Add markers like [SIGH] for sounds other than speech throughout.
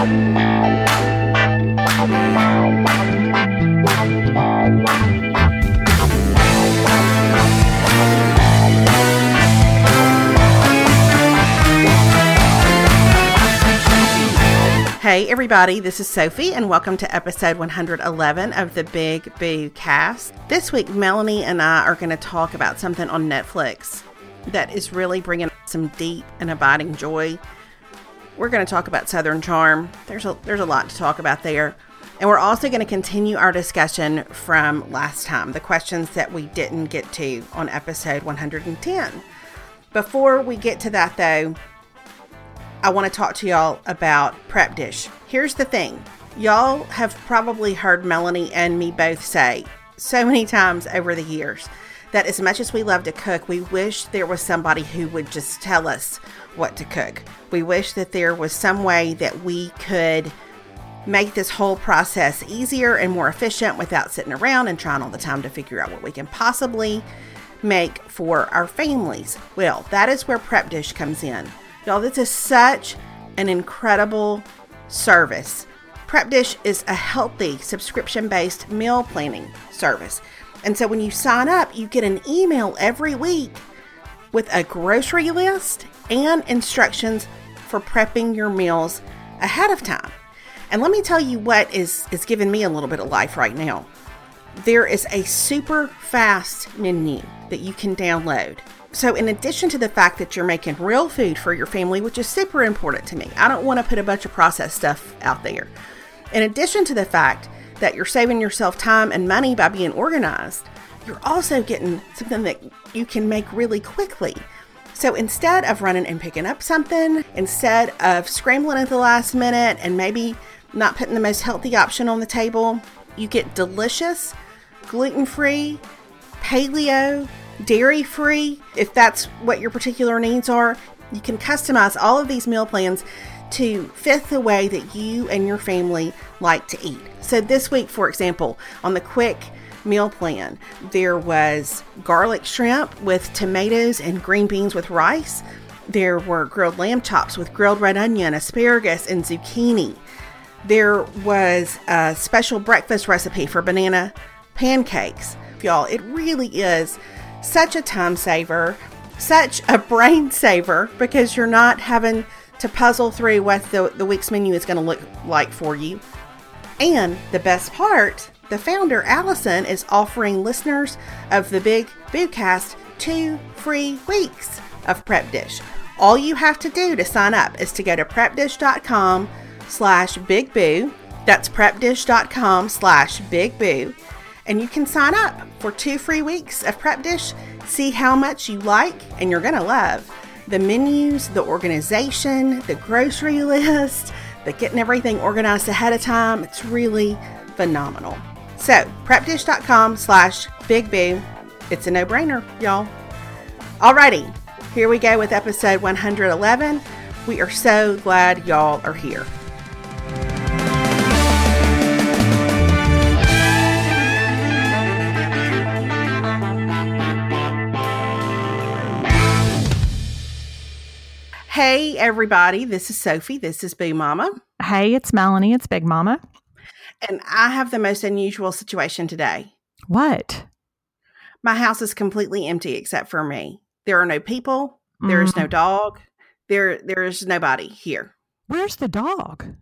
Hey, everybody, this is Sophie, and welcome to episode 111 of the Big Boo Cast. This week, Melanie and I are going to talk about something on Netflix that is really bringing some deep and abiding joy. We're going to talk about Southern Charm. There's a, there's a lot to talk about there. And we're also going to continue our discussion from last time, the questions that we didn't get to on episode 110. Before we get to that, though, I want to talk to y'all about Prep Dish. Here's the thing y'all have probably heard Melanie and me both say so many times over the years that as much as we love to cook, we wish there was somebody who would just tell us what to cook. We wish that there was some way that we could make this whole process easier and more efficient without sitting around and trying all the time to figure out what we can possibly make for our families. Well, that is where Prep Dish comes in. Y'all, this is such an incredible service. Prep Dish is a healthy subscription based meal planning service. And so when you sign up, you get an email every week with a grocery list and instructions for prepping your meals ahead of time. And let me tell you what is, is giving me a little bit of life right now. There is a super fast menu that you can download so, in addition to the fact that you're making real food for your family, which is super important to me, I don't want to put a bunch of processed stuff out there. In addition to the fact that you're saving yourself time and money by being organized, you're also getting something that you can make really quickly. So instead of running and picking up something, instead of scrambling at the last minute and maybe not putting the most healthy option on the table, you get delicious, gluten free, paleo, dairy free, if that's what your particular needs are. You can customize all of these meal plans to fit the way that you and your family like to eat. So, this week, for example, on the quick meal plan, there was garlic shrimp with tomatoes and green beans with rice. There were grilled lamb chops with grilled red onion, asparagus, and zucchini. There was a special breakfast recipe for banana pancakes. Y'all, it really is such a time saver, such a brain saver because you're not having to puzzle through what the, the week's menu is going to look like for you. And the best part, the founder, Allison, is offering listeners of the Big Boocast two free weeks of Prep Dish. All you have to do to sign up is to go to prepdish.com slash bigboo. That's prepdish.com slash bigboo and you can sign up for two free weeks of Prep Dish. See how much you like, and you're going to love the menus, the organization, the grocery [LAUGHS] list, the getting everything organized ahead of time. It's really phenomenal. So, prepdish.com slash big boo. It's a no brainer, y'all. Alrighty, here we go with episode 111. We are so glad y'all are here. Hey, everybody. This is Sophie. This is Boo Mama. Hey, it's Melanie. It's Big Mama. And I have the most unusual situation today. What? My house is completely empty except for me. There are no people. There is no mm. dog. There, there is nobody here. Where's the dog?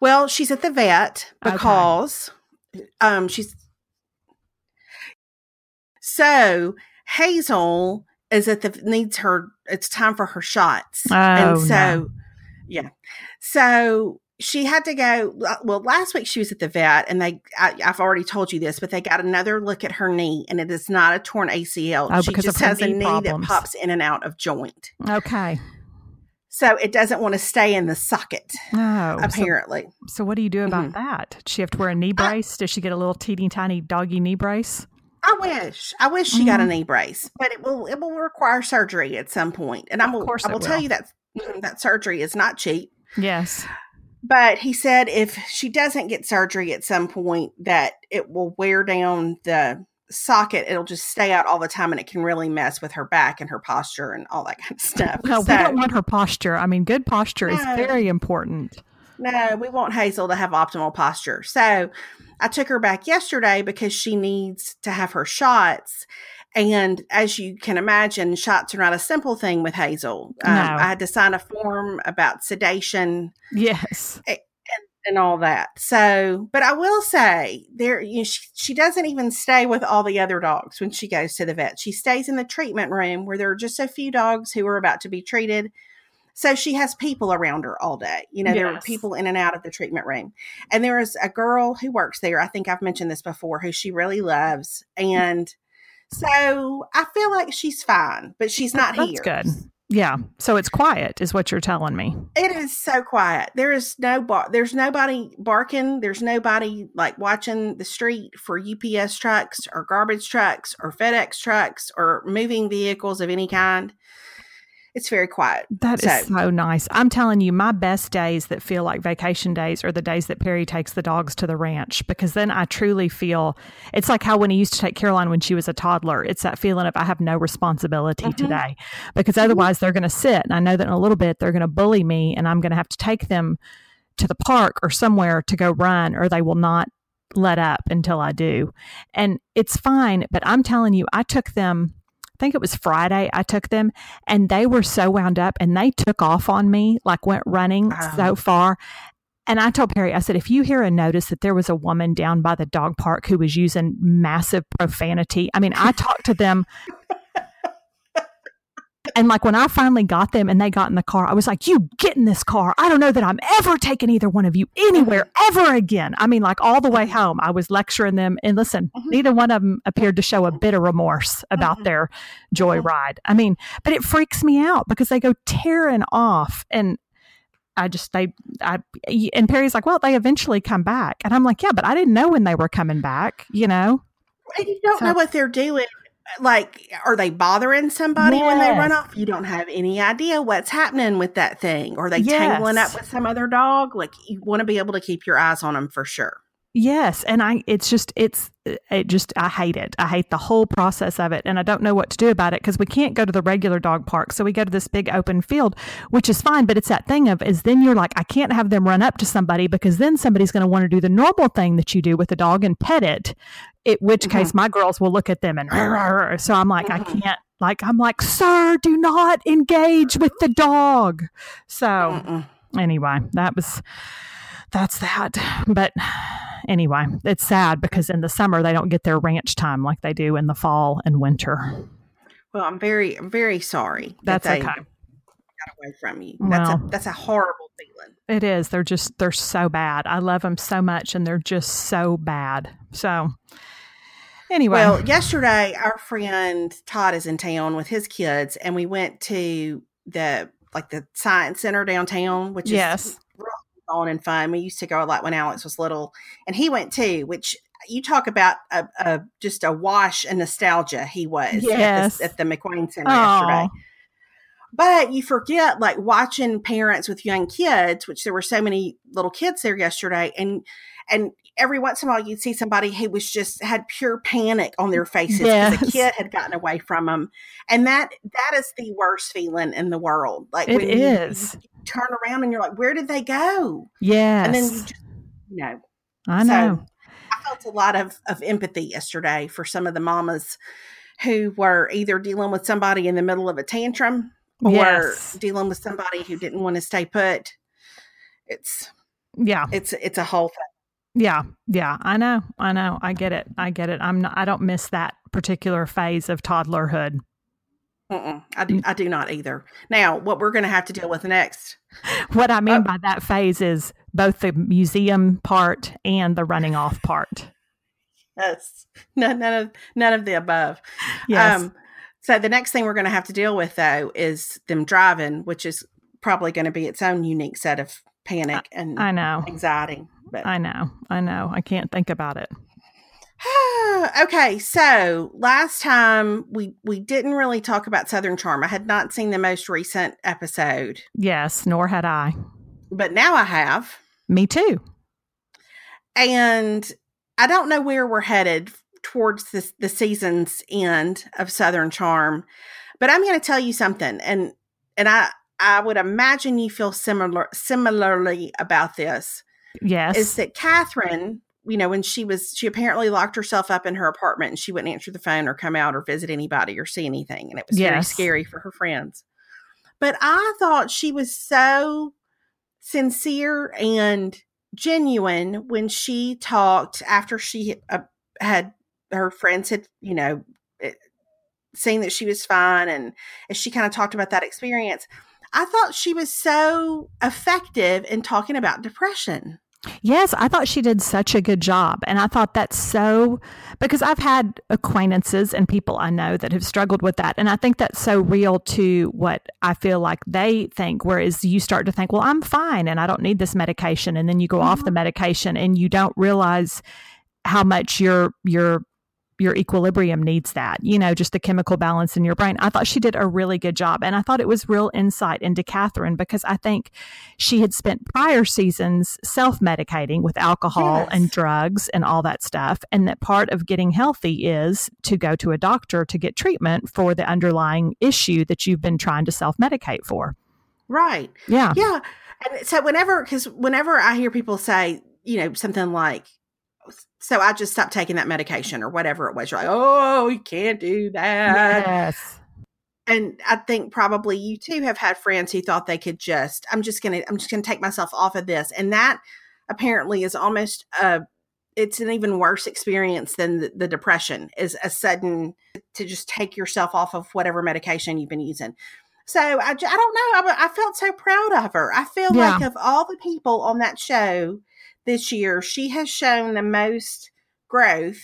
Well, she's at the vet because okay. um she's so Hazel is at the needs her it's time for her shots oh, and so no. yeah so she had to go well last week she was at the vet and they I, have already told you this but they got another look at her knee and it is not a torn acl oh, she just has a knee problems. that pops in and out of joint okay So it doesn't want to stay in the socket, Oh, apparently. so what do you do about mm-hmm. that? Does she have to wear a knee brace? Does she get a little teeny tiny doggy knee brace? I wish. I wish she got a mm-hmm. knee brace, but it will it will require surgery at some point. And I Of will course I it will tell you that that surgery is not cheap. Yes. But he said if she doesn't get surgery at some point, that it will wear down the socket. It'll just stay out all the time, and it can really mess with her back and her posture and all that [LAUGHS] kind of stuff. We So, don't want her posture. I mean, good posture is very important. no, we want Hazel to have optimal posture. So I took her back yesterday because she needs to have her shots. And as you can imagine, shots are not a simple thing with Hazel. Um, No. I had to sign a form about sedation Yes. and all that. So, but I will say there, you know, she, she doesn't even stay with all the other dogs when she goes to the vet. She stays in the treatment room where there are just a few dogs who are about to be treated. So she has people around her all day. You know, there are people in and out of the treatment room. And there is a girl who works there. I think I've mentioned this before, who she really loves. And so I feel like she's fine, but she's not That's here. good. Yeah. So it's quiet, is what you're telling me. It is so quiet. There is no bar- there's nobody barking. There's nobody like watching the street for UPS trucks or garbage trucks or FedEx trucks or moving vehicles of any kind. It's very quiet. That is So- so nice. I'm telling you, my best days that feel like vacation days are the days that Perry takes the dogs to the ranch because then I truly feel it's like how when he used to take Caroline when she was a toddler. It's that feeling of I have no responsibility Mhm. today because otherwise they're going to sit. And I know that in a little bit they're going to bully me and I'm going to have to take them to the park or somewhere to go run or they will not let up until I do. And it's fine. But I'm telling you, I took them. I think it was Friday I took them and they were so wound up and they took off on me, like went running Wow. so far. And I told Perry, I said, if you hear a notice that there was a woman down by the dog park who was using massive profanity, I mean, I talked to them. [LAUGHS] And like when I finally got them and they got in the car, I was like, You get in this car. I don't know that I'm ever taking either one of you anywhere mm-hmm. ever again. I mean, like all the way mm-hmm. home, I was lecturing them. And listen, Mhm. neither one of them appeared to show a bit of remorse about mm-hmm. their joyride. I mean, but it freaks me out because they go tearing off and I just they I and Perry's like, well, they eventually come back, and I'm like, yeah, but I didn't know when they were coming back, you know. And you don't So- know what they're doing. Like, are they bothering somebody when they run off? You don't have any idea what's happening with that thing. Or they Yes. tangling up with some other dog? Like, you want to be able to keep your eyes on them for sure. Yes, and I it's just it's it just I hate it. I hate the whole process of it and I don't know what to do about it because we can't go to the regular dog park. So we go to this big open field, which is fine, but it's that thing of is then you're like I can't have them run up to somebody because then somebody's going to want to do the normal thing that you do with the dog and pet it. It which case my girls will look at them and so I'm like I Mhm. can't like I'm like sir, do not engage with the dog. So Mm-mm. anyway, that was that's that. But anyway, it's sad because in the summer they don't get their ranch time like they do in the fall and winter. Well, I'm very, I'm very sorry. that That's they okay. Got away from you. That's Well. a that's a horrible feeling. It is. They're just they're so bad. I love them so much, and they're just so bad. So anyway, Well, yesterday our friend Todd is in town with his kids, and we went to the like the science center downtown, which yes, is fun and fun. We used to go a lot when Alex was little, and he went too. Which you talk about a, a just a wash and nostalgia. He was Yes. at, the, at the McWane Center yesterday. oh, But you forget like watching parents with young kids, which there were so many little kids there yesterday, and and every once in a while you'd see somebody who was just had pure panic on their faces because a Yes. kid had gotten away from them, and that that is the worst feeling in the world. Like It when you turn around and you're like, where did they go? yes, And then you just you know I know. so I felt a lot of, of empathy yesterday for some of the mamas who were either dealing with somebody in the middle of a tantrum or Yes. dealing with somebody who didn't want to stay put. It's yeah, it's it's a whole thing. yeah, yeah. I know. I know. I get it. I get it. I'm not. I don't miss that particular phase of toddlerhood. Mm-mm, I do I do not either. Now, what we're going to have to deal with next. What I mean Oh. by that phase is both the museum part and the running off part. Yes, none, none of none of the above. Yes. Um, so the next thing we're going to have to deal with though is them driving, which is probably going to be its own unique set of panic and I know. anxiety. But I know. I know. I can't think about it. [SIGHS] okay, so last time we we didn't really talk about Southern Charm. I had not seen the most recent episode, Yes, nor had I. but now I have. Me too. and I don't know where we're headed towards this, the season's end of Southern Charm, but I'm going to tell you something, and and I I would imagine you feel similar similarly about this. Yes. Is that Kathryn? You know, when she was she apparently locked herself up in her apartment and she wouldn't answer the phone or come out or visit anybody or see anything, and it was very scary for her friends. But I thought she was so sincere and genuine when she talked after she uh, had her friends had you know eh, seen that she was fine and as she kind of talked about that experience. I thought she was so effective in talking about depression Yes, I thought she did such a good job. And I thought that's so because I've had acquaintances and people I know that have struggled with that. And I think that's so real to what I feel like they think. Whereas you start to think, well, I'm fine and I don't need this medication. And then you go off the mm-hmm. medication and you don't realize how much your your your equilibrium needs that, you know, just the chemical balance in your brain. I thought she did a really good job. And I thought it was real insight into Kathryn because I think she had spent prior seasons self medicating with alcohol Yes. and drugs and all that stuff. And that part of getting healthy is to go to a doctor to get treatment for the underlying issue that you've been trying to self medicate for. right Yeah. yeah and so whenever because whenever i hear people say you know something like so i just stopped taking that medication or whatever it was you're like oh you can't do that Yes. and I think probably you too have had friends who thought they could just I'm just gonna I'm just gonna take myself off of this, and that apparently is almost a it's an even worse experience than the, the depression is a sudden to just take yourself off of whatever medication you've been using. So I, I don't know I, I felt so proud of her. I feel Yeah. like of all the people on that show this year, she has shown the most growth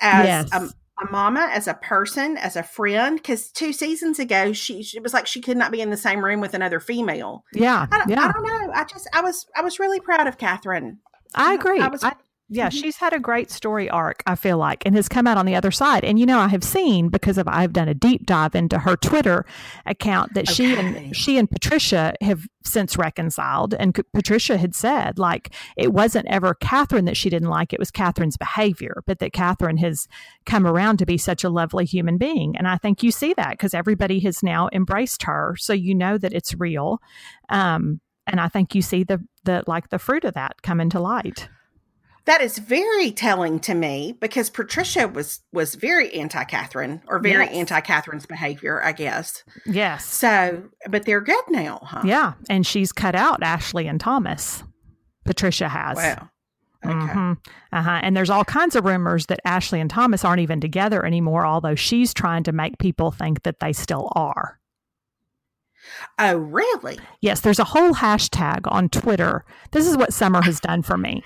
as Yes. a, a mama, as a person, as a friend. Because two seasons ago, she it was like she could not be in the same room with another female. Yeah. I don't, yeah. I don't know. I just I was I was really proud of Kathryn. I agree. I was- I- yeah, Mhm. she's had a great story arc, I feel like, and has come out on the other side. And you know, I have seen because of I've done a deep dive into her Twitter account that she and she and Patricia have since reconciled. And Patricia had said like it wasn't ever Kathryn that she didn't like; it was Kathryn's behavior, but that Kathryn has come around to be such a lovely human being. And I think you see that because everybody has now embraced her, so you know that it's real. Um, and I think you see the the like the fruit of that come into light. That is very telling to me because Patricia was was very anti Kathryn or very Yes. anti Kathryn's behavior, I guess. Yes. So, but they're good now, huh? Yeah. And she's cut out Ashley and Thomas. Patricia has. Wow. Okay. Mhm. Uh-huh. And there's all kinds of rumors that Ashley and Thomas aren't even together anymore, although she's trying to make people think that they still are. Oh, really? Yes, there's a whole hashtag on Twitter. This is what summer has done for me.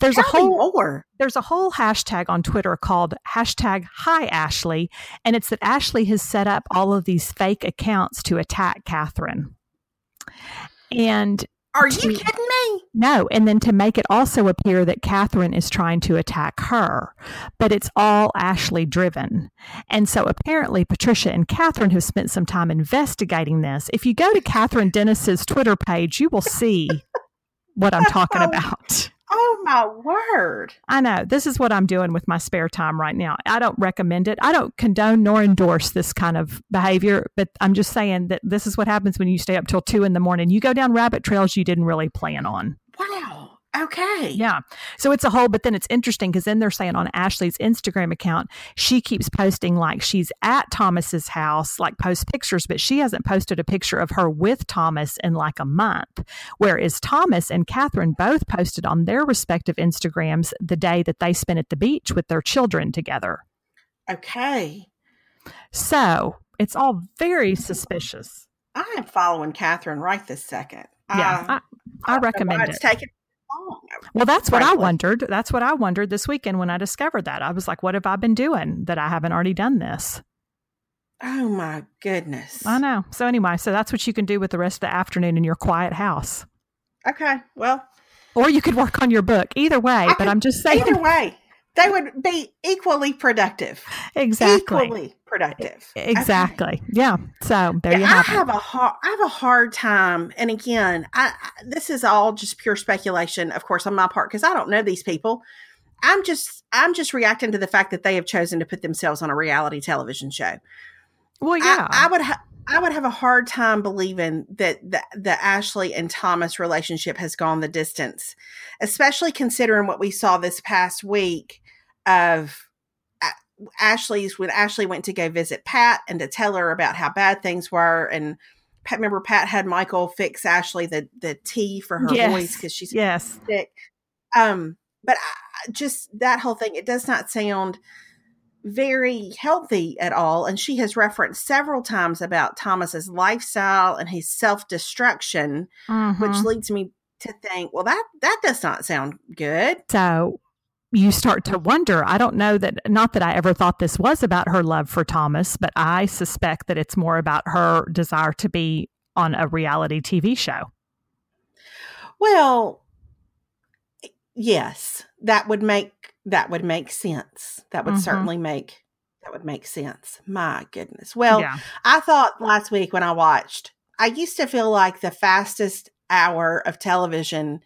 There's a Tell me whole more. there's a whole hashtag on Twitter called hashtag Hi Ashley, and it's that Ashley has set up all of these fake accounts to attack Kathryn. And Are you to- kidding me? no, and then to make it also appear that Kathryn is trying to attack her, but it's all Ashley driven. And so apparently Patricia and Kathryn have spent some time investigating this. If you go to Kathryn Dennis's Twitter page, you will see what I'm talking [LAUGHS] about. Oh my word. I know. This is what I'm doing with my spare time right now. I don't recommend it. I don't condone nor endorse this kind of behavior, but I'm just saying that this is what happens when you stay up till two in the morning. You go down rabbit trails you didn't really plan on. Wow. Okay. Yeah. So it's a whole, but then it's interesting because then they're saying on Ashley's Instagram account, she keeps posting like she's at Thomas's house, like post pictures, but she hasn't posted a picture of her with Thomas in like a month. Whereas Thomas and Kathryn both posted on their respective Instagrams the day that they spent at the beach with their children together. Okay. So it's all very suspicious. I am following Kathryn right this second. Yeah. Uh, I, I recommend it. It's taken long. Well, that's what I wondered. That's what I wondered this weekend when I discovered that. I was like, what have I been doing that I haven't already done this? Oh my goodness. I know. So anyway, so that's what you can do with the rest of the afternoon in your quiet house. Okay. Well, or you could work on your book. Either way, I but could, I'm just saying. Either way, they would be equally productive. Exactly. Equally productive. Exactly. Okay. Yeah. So there yeah, you have I have it. a hard I have a hard time and again, I, I this is all just pure speculation of course on my part because I don't know these people. I'm just I'm just reacting to the fact that they have chosen to put themselves on a reality television show. Well, yeah. I, I would ha- I would have a hard time believing that the, the Ashley and Thomas relationship has gone the distance, especially considering what we saw this past week of Ashley's when Ashley went to go visit Pat and to tell her about how bad things were. And Pat, remember, Pat had Michael fix Ashley the, the tea for her yes. voice because she's yes. sick. Um, but I, just that whole thing, it does not sound very healthy at all. And she has referenced several times about Thomas's lifestyle and his self destruction, mm-hmm. which leads me to think, well, that that does not sound good. So you start to wonder. I don't know that, not that I ever thought this was about her love for Thomas, but I suspect that it's more about her desire to be on a reality TV show. Well, yes, that would make that would make sense. That would mm-hmm. certainly make that would make sense. My goodness. Well, yeah. I thought last week when I watched, I used to feel like the fastest hour of television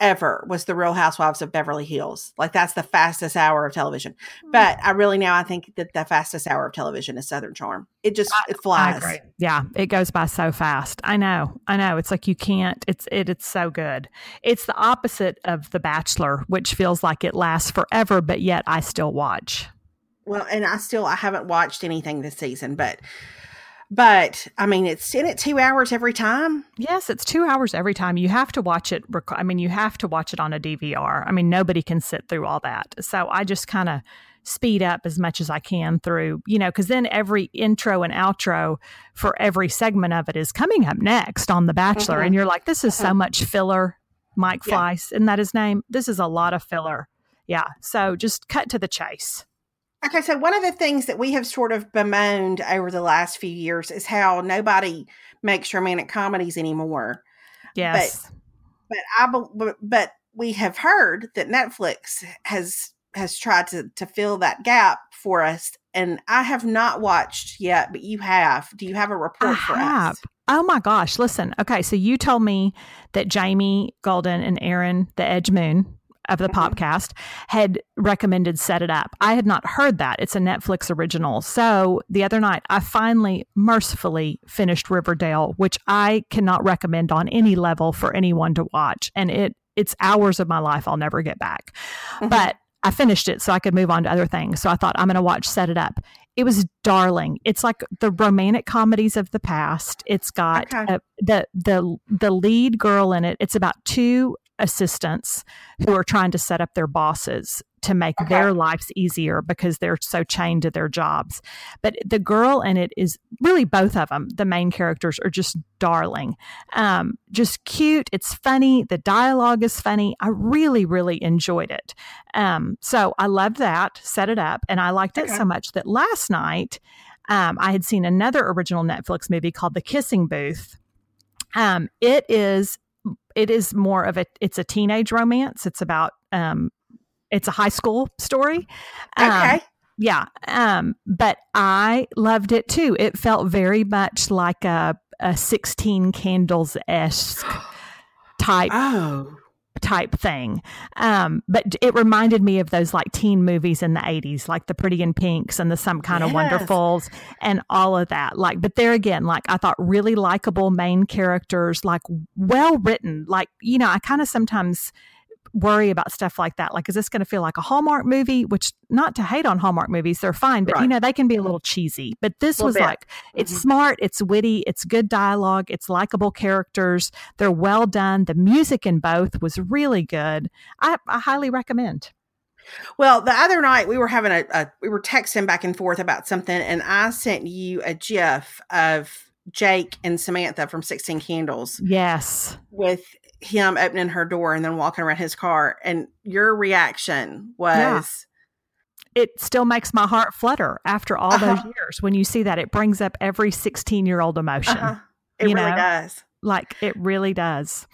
ever was the Real Housewives of Beverly Hills. Like that's the fastest hour of television. Hmm. But I really now I think that the fastest hour of television is Southern Charm. It just it flies. Yeah, it goes by so fast. I know. I know. It's like you can't. It's it. It's so good. It's the opposite of The Bachelor, which feels like it lasts forever, but yet I still watch. Well, and I still I haven't watched anything this season, but but I mean, it's in it two hours every time. Yes, it's two hours every time. You have to watch it. Rec- I mean, you have to watch it on a DVR. I mean, nobody can sit through all that. So I just kind of speed up as much as I can through, you know, because then every intro and outro for every segment of it is coming up next on The Bachelor. Mm-hmm. And you're like, this is so mm-hmm. much filler. Mike yeah. Fleiss, isn't that his name? This is a lot of filler. Yeah. So just cut to the chase. Okay, so one of the things that we have sort of bemoaned over the last few years is how nobody makes romantic comedies anymore. Yes, but but I but we have heard that Netflix has has tried to to fill that gap for us, and I have not watched yet, but you have. Do you have a report I for have. us? Oh my gosh! Listen, okay, so you told me that Jamie Golden and Aaron, the Edge Moon, of the mm-hmm. podcast had recommended Set It Up. I had not heard that. It's a Netflix original. So the other night, I finally mercifully finished Riverdale, which I cannot recommend on any level for anyone to watch. And it it's hours of my life I'll never get back. Mm-hmm. But I finished it so I could move on to other things. So I thought I'm going to watch Set It Up. It was darling. It's like the romantic comedies of the past. It's got okay. a, the the the lead girl in it. It's about two assistants who are trying to set up their bosses to make okay. their lives easier because they're so chained to their jobs. But the girl in it is really both of them. The main characters are just darling, um, just cute. It's funny. The dialogue is funny. I really, really enjoyed it. Um, so I loved that. Set it up, and I liked okay. it so much that last night um, I had seen another original Netflix movie called The Kissing Booth. Um, it is it is more of a it's a teenage romance. It's about um it's a high school story. Um, okay. Yeah. Um, but I loved it too. It felt very much like a a 16 candles esque [GASPS] type oh type thing. Um, but it reminded me of those like teen movies in the 80s, like the Pretty in Pinks and the Some Kind yes. of Wonderfuls and all of that. Like, but there again, like I thought really likable main characters, like well written. Like, you know, I kind of sometimes worry about stuff like that. Like, is this going to feel like a Hallmark movie? Which, not to hate on Hallmark movies, they're fine, but right. you know, they can be a little cheesy. But this was bit. like, it's mm-hmm. smart, it's witty, it's good dialogue, it's likable characters, they're well done. The music in both was really good. I, I highly recommend. Well, the other night we were having a, a, we were texting back and forth about something, and I sent you a GIF of Jake and Samantha from Sixteen Candles. Yes, with him opening her door and then walking around his car and your reaction was yeah. it still makes my heart flutter after all Uh-huh. those years when you see that it brings up every 16 year old emotion Uh-huh. It You really know? does. like it really does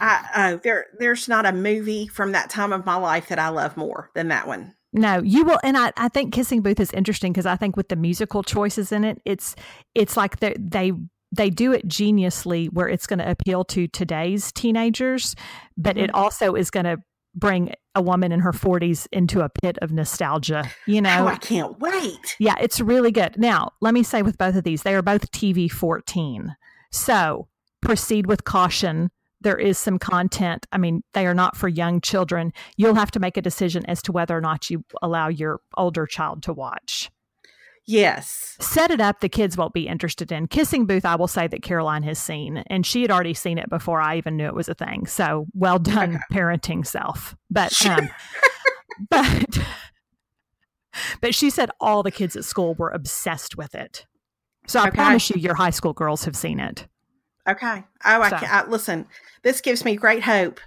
I oh, there there's not a movie from that time of my life that I love more than that one. no you will and i, I think kissing booth is interesting because i think with the musical choices in it it's it's like they they they do it geniusly where it's going to appeal to today's teenagers but it Mhm. also is going to bring a woman in her 40s into a pit of nostalgia you know Oh, I can't wait. Yeah, it's really good. Now, let me say with both of these, they are both TV 14. So proceed with caution. There is some content. I mean, they are not for young children. You'll have to make a decision as to whether or not you allow your older child to watch. Yes. Set it up, the kids won't be interested in. Kissing Booth, I will say that Caroline has seen, and she had already seen it before I even knew it was a thing. So well done, parenting self. But, um, [LAUGHS] but, but she said all the kids at school were obsessed with it. So I Okay. promise you, your high school girls have seen it. Okay. Oh, I So. can I, listen. This gives me great hope.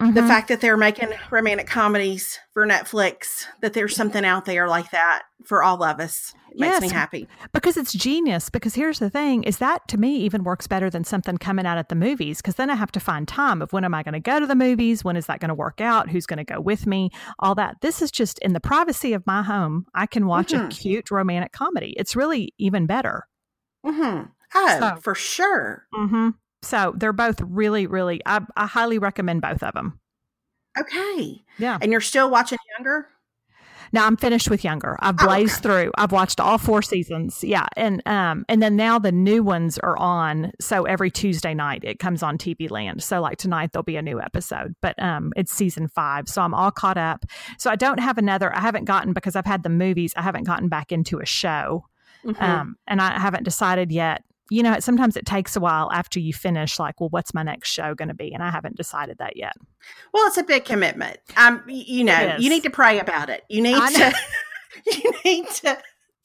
The Mhm. fact that they're making romantic comedies for Netflix, that there's something out there like that for all of us, it makes me happy. because it's genius. Because here's the thing: is that to me even works better than something coming out at the movies. Because then I have to find time of when am I going to go to the movies? When is that going to work out? Who's going to go with me? All that. This is just in the privacy of my home. I can watch a Mhm. cute romantic comedy. It's really even better. hmm Oh, So- for sure. hmm So they're both really, really. I, I highly recommend both of them. Okay. Yeah. And you're still watching Younger? Now I'm finished with Younger. I've Oh, blazed okay. through. I've watched all four seasons. Yeah, and um, and then now the new ones are on. So every Tuesday night it comes on TV Land. So like tonight there'll be a new episode, but um, it's season five. So I'm all caught up. So I don't have another. I haven't gotten because I've had the movies. I haven't gotten back into a show, Mhm. um, and I haven't decided yet. You know, sometimes it takes a while after you finish. Like, well, what's my next show going to be? And I haven't decided that yet. well, it's a big commitment. Um, you know, you need to pray about it. You need to. [LAUGHS] you need to.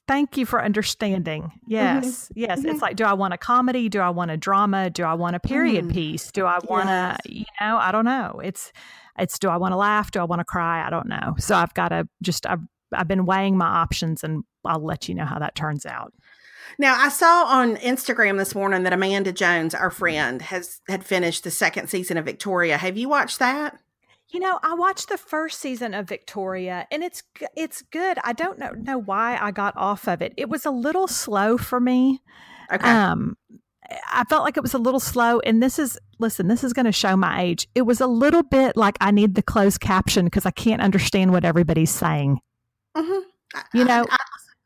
Thank you for understanding. Yes. Yes. Mhm. It's like, do I want a comedy? Do I want a drama? Do I want a period Mm. piece? Do I want to, you know, I don't know. It's, it's, do I want to laugh? Do I want to cry? I don't know. So I've got to just, I've, I've been weighing my options and I'll let you know how that turns out. Now, I saw on Instagram this morning that Amanda Jones, our friend, has had finished the second season of Victoria. Have you watched that? You know, I watched the first season of Victoria and it's, it's good. I don't know, know why I got off of it. It was a little slow for me. Okay. Um, I felt like it was a little slow. And this is, listen, this is going to show my age. It was a little bit like I need the closed caption because I can't understand what everybody's saying. hmm You know- I, I,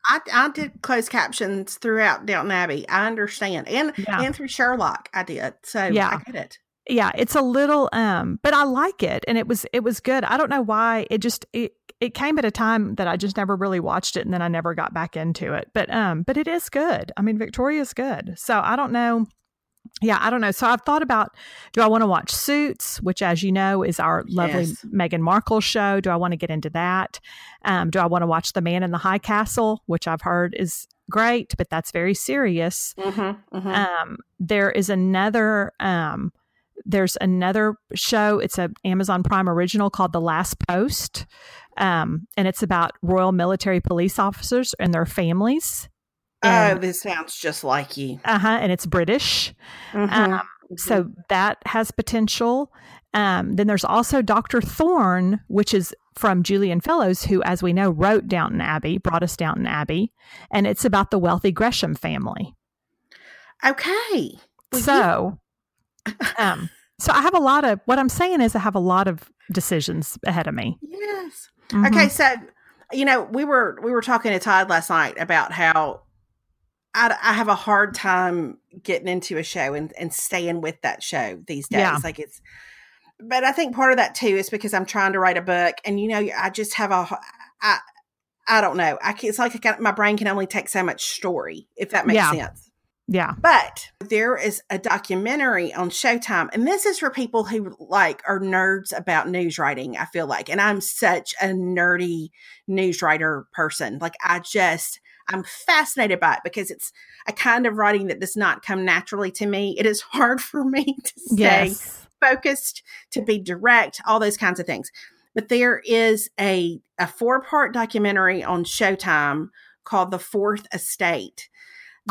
I I did closed captions throughout Downton Abbey. I understand, and Yeah. and through Sherlock, I did. So Yeah. I get it. Yeah, it's a little, um, but I like it, and it was it was good. I don't know why it just it it came at a time that I just never really watched it, and then I never got back into it. But um, but it is good. I mean, Victoria's good. So I don't know. Yeah, I don't know. So I've thought about do I want to watch Suits, which, as you know, is our lovely Yes. Meghan Markle show. Do I want to get into that? Um, do I want to watch The Man in the High Castle, which I've heard is great, but that's very serious. Mm-hmm, hmm Um, there is another. Um, there's another show. It's a Amazon Prime original called The Last Post, um, and it's about Royal Military Police officers and their families. Oh, And, this sounds just like you. uh-huh, and it's British. Mhm, Um, mhm. so that has potential. Um, then there's also Dr. Thorne, which is from Julian Fellowes, who, as we know, wrote Downton Abbey, brought us Downton Abbey, and it's about the wealthy Gresham family. okay. Well, you- so, um, so I have a lot of what I'm saying is I have a lot of decisions ahead of me. yes. Mhm. Okay, so you know we were we were talking to Todd last night about how I, I have a hard time getting into a show and, and staying with that show these days. Yeah. Like it's, but I think part of that too is because I'm trying to write a book, and you know I just have a I I don't know. I can, it's like I got, my brain can only take so much story if that makes Yeah. sense. Yeah, But there is a documentary on Showtime, and this is for people who like are nerds about news writing. I feel like, and I'm such a nerdy news writer person. Like, I just I'm fascinated by it because it's a kind of writing that does not come naturally to me. It is hard [LAUGHS] for me to stay yes, focused, to be direct, all those kinds of things. But there is a a four part documentary on Showtime called The Fourth Estate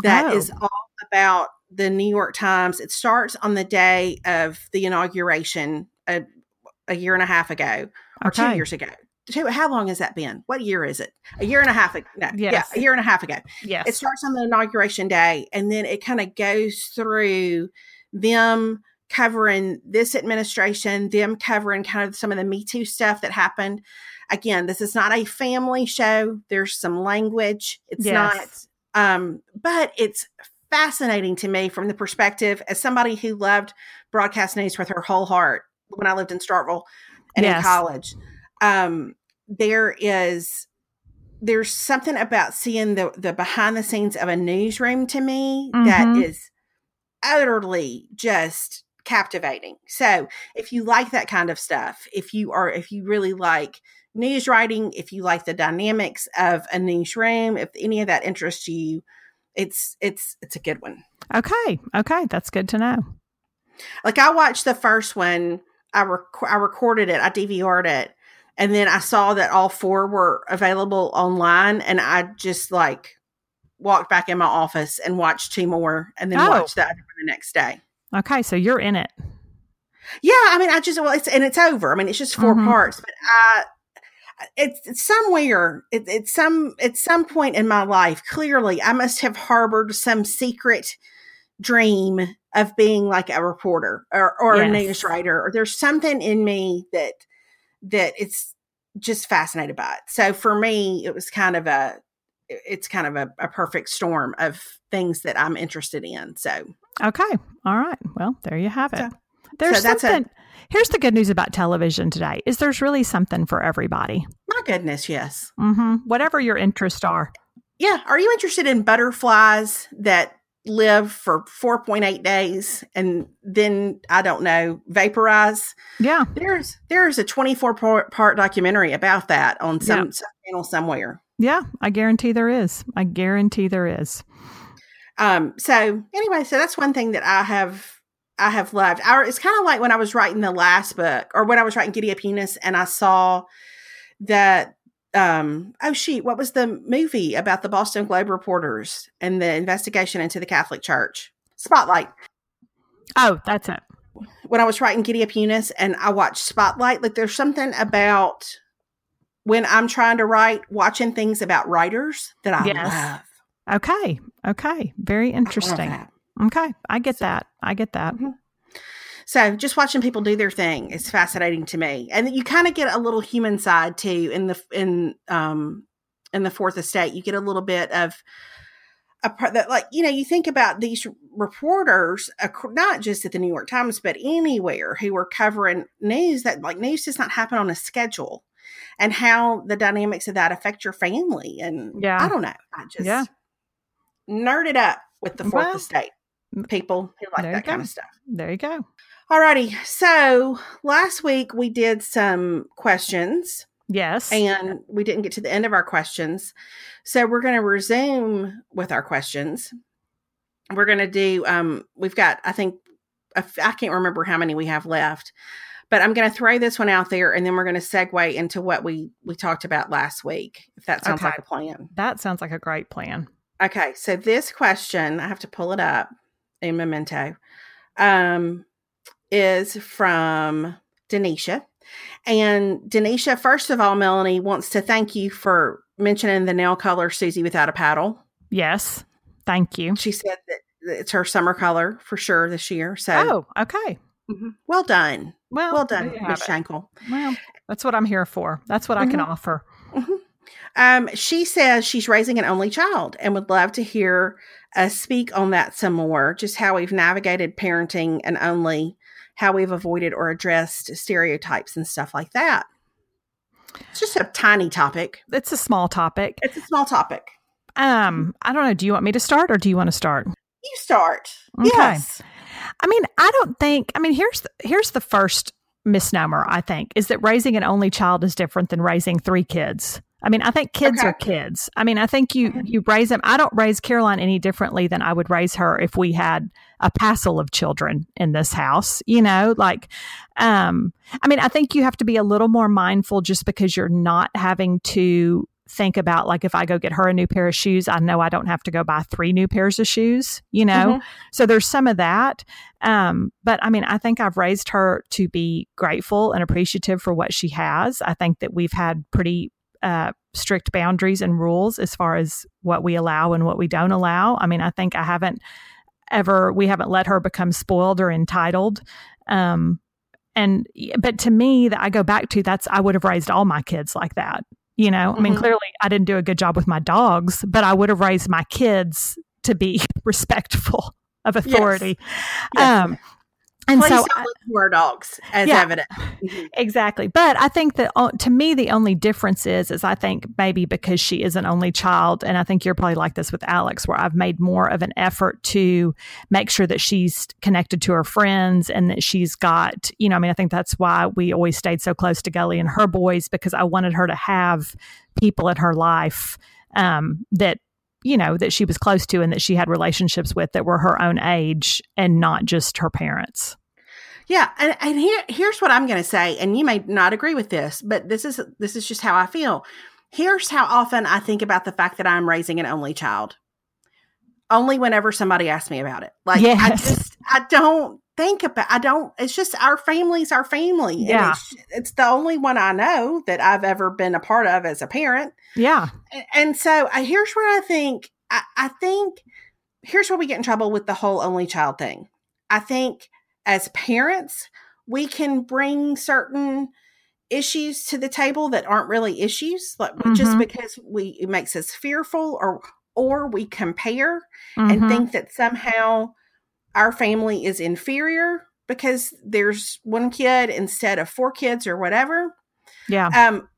that Oh. is all about the New York Times. It starts on the day of the inauguration a, a year and a half ago or two years ago. How long has that been? What year is it? A year and a half ago. No, yeah, a year and a half ago. Yes. It starts on the inauguration day, and then it kind of goes through them covering this administration, them covering kind of some of the Me Too stuff that happened. Again, this is not a family show. There's some language. It's Yes. not, um, but it's fascinating to me from the perspective as somebody who loved broadcast news with her whole heart when I lived in Starkville and in college. Um, there is there's something about seeing the the behind the scenes of a newsroom to me that Mhm. is utterly just captivating. So, if you like that kind of stuff, if you are if you really like news writing, if you like the dynamics of a newsroom, if any of that interests you, it's it's it's a good one. okay. Okay. That's good to know. Like I watched the first one, I rec- I recorded it, I DVR'd it, and then I saw that all four were available online, and I just like walked back in my office and watched two more, and then Oh. watched the other one the next day. Okay. So you're in it. Yeah, I mean, I just well, it's and it's over. I mean, it's just 4 Mhm. parts, but I. It's, it's somewhere. It, it's some at some point in my life. Clearly, I must have harbored some secret dream of being like a reporter or, or a news writer. Or there's something in me that that it's just fascinated by it. So for me, it was kind of a it's kind of a, a perfect storm of things that I'm interested in. So Okay. All right. Well, there you have it. So- there's so that's a- something. Here's the good news about television today: is there's really something for everybody. my goodness, yes. Mm-hmm. Whatever your interests are. Yeah. Are you interested in butterflies that live for 4.8 days and then, I don't know, vaporize? Yeah. There's there's a 24 part, part documentary about that on some, some channel somewhere. Yeah. I guarantee there is. I guarantee there is. Um, so anyway, so that's one thing that I have I have loved. I, it's kind of like when I was writing the last book or when I was writing Giddy Up Eunice and I saw that um oh shoot, what was the movie about the Boston Globe reporters and the investigation into the Catholic Church? Spotlight. Oh, that's it. When I was writing Giddy Up Eunice and I watched Spotlight, like there's something about when I'm trying to write, watching things about writers that I Yes. love. Okay. Okay. Very interesting. that. Okay. I get that. I get that. So just watching people do their thing is fascinating to me, and you kind of get a little human side too in the in um in the fourth estate. You get a little bit of a part that like you know you think about these reporters not just at the New York Times but anywhere who are covering news that like news does not happen on a schedule, and how the dynamics of that affect your family. And Yeah. I don't know. I just Yeah. nerded up with the fourth Well, estate. People who like that kind of stuff. There you go. Alrighty, so last week we did some questions Yes. and we didn't get to the end of our questions. So we're going to resume with our questions. We're going to do, um, we've got, I think, a f- I can't remember how many we have left, but I'm going to throw this one out there and then we're going to segue into what we, we talked about last week, if that sounds Okay. like a plan. that sounds like a great plan. Okay, so this question, I have to pull it up in Memento, um, is from Denisha. And Denisha, first of all, Melanie wants to thank you for mentioning the nail color Susie without a paddle. Yes. Thank you. She said that it's her summer color for sure this year. So Oh, okay. mhm. well done. Well, Well done, Miss. Shankle. Well, that's what I'm here for. That's what I can Mhm. offer. Um, she says she's raising an only child and would love to hear us speak on that some more, just how we've navigated parenting and only, how we've avoided or addressed stereotypes and stuff like that. It's just a tiny topic. It's a small topic. It's a small topic. Um, I don't know. Do you want me to start or do you want to start? You start. Okay. Yes. I mean, I don't think. I mean, here's the, here's the first misnomer. I think is that raising an only child is different than raising three kids. I mean, I think kids Okay. are kids. I mean, I think you you raise them. I don't raise Caroline any differently than I would raise her if we had a passel of children in this house. You know, like, um, I mean, I think you have to be a little more mindful just because you're not having to think about like if I go get her a new pair of shoes, I know I don't have to go buy three new pairs of shoes. You know, Mhm. so there's some of that. Um, but I mean, I think I've raised her to be grateful and appreciative for what she has. I think that we've had pretty uh, strict boundaries and rules as far as what we allow and what we don't allow. I mean, I think I haven't ever, we haven't let her become spoiled or entitled. Um, and, but to me, that I go back to that's, I would have raised all my kids like that. You know, I mean, Mhm. clearly I didn't do a good job with my dogs, but I would have raised my kids to be [LAUGHS] respectful of authority. Yes. Um, and Please so to our dogs as Yeah. evidence. [LAUGHS] Exactly. But I think that uh, to me, the only difference is, is I think maybe because she is an only child, and I think you're probably like this with Alex, where I've made more of an effort to make sure that she's connected to her friends and that she's got, you know, I mean, I think that's why we always stayed so close to Gully and her boys because I wanted her to have people in her life um, that, you know, that she was close to and that she had relationships with that were her own age and not just her parents. Yeah, and, and here here's what I'm going to say, and you may not agree with this, but this is this is just how I feel. Here's how often I think about the fact that I'm raising an only child. Only whenever somebody asks me about it. Like I just I don't think about I don't it's just our family's our family. Yeah. it's, it's the only one I know that I've ever been a part of as a parent. Yeah. And- And so uh, here's where I think I, I think here's where we get in trouble with the whole only child thing. I think as parents, we can bring certain issues to the table that aren't really issues, like just Mhm. because we it makes us fearful or or we compare and Mhm. think that somehow our family is inferior because there's one kid instead of four kids or whatever yeah. um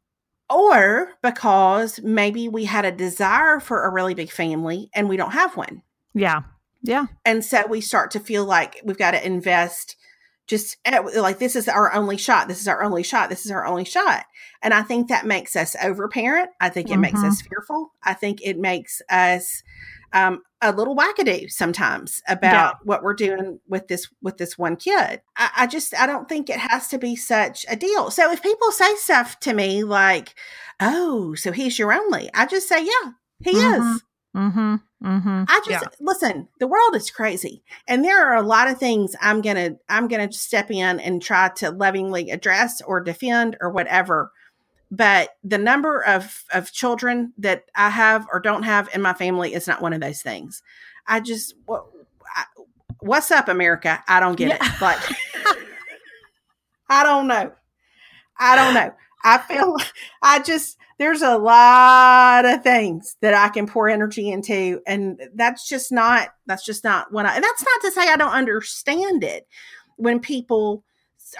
or because maybe we had a desire for a really big family and we don't have one Yeah. Yeah. and so we start to feel like we've got to invest just eh, like this is our only shot this is our only shot this is our only shot. And i think that makes us overparent. I think it makes Mhm. us fearful. I think it makes us um, a little wackadoo sometimes about what we're doing with this with this one kid. I, I just i don't think it has to be such a deal. So if people say stuff to me like oh so he's your only i just say yeah he Mhm. is Mm-hmm. Mm-hmm. I just listen, the world is crazy. And there are a lot of things I'm going to I'm to step in and try to lovingly address or defend or whatever. But the number of of children that I have or don't have in my family is not one of those things. I just what I, what's up America? I don't get Yeah. it. Like [LAUGHS] I don't know. I don't know. I feel I just there's a lot of things that I can pour energy into and that's just not that's just not what I that's not to say I don't understand it when people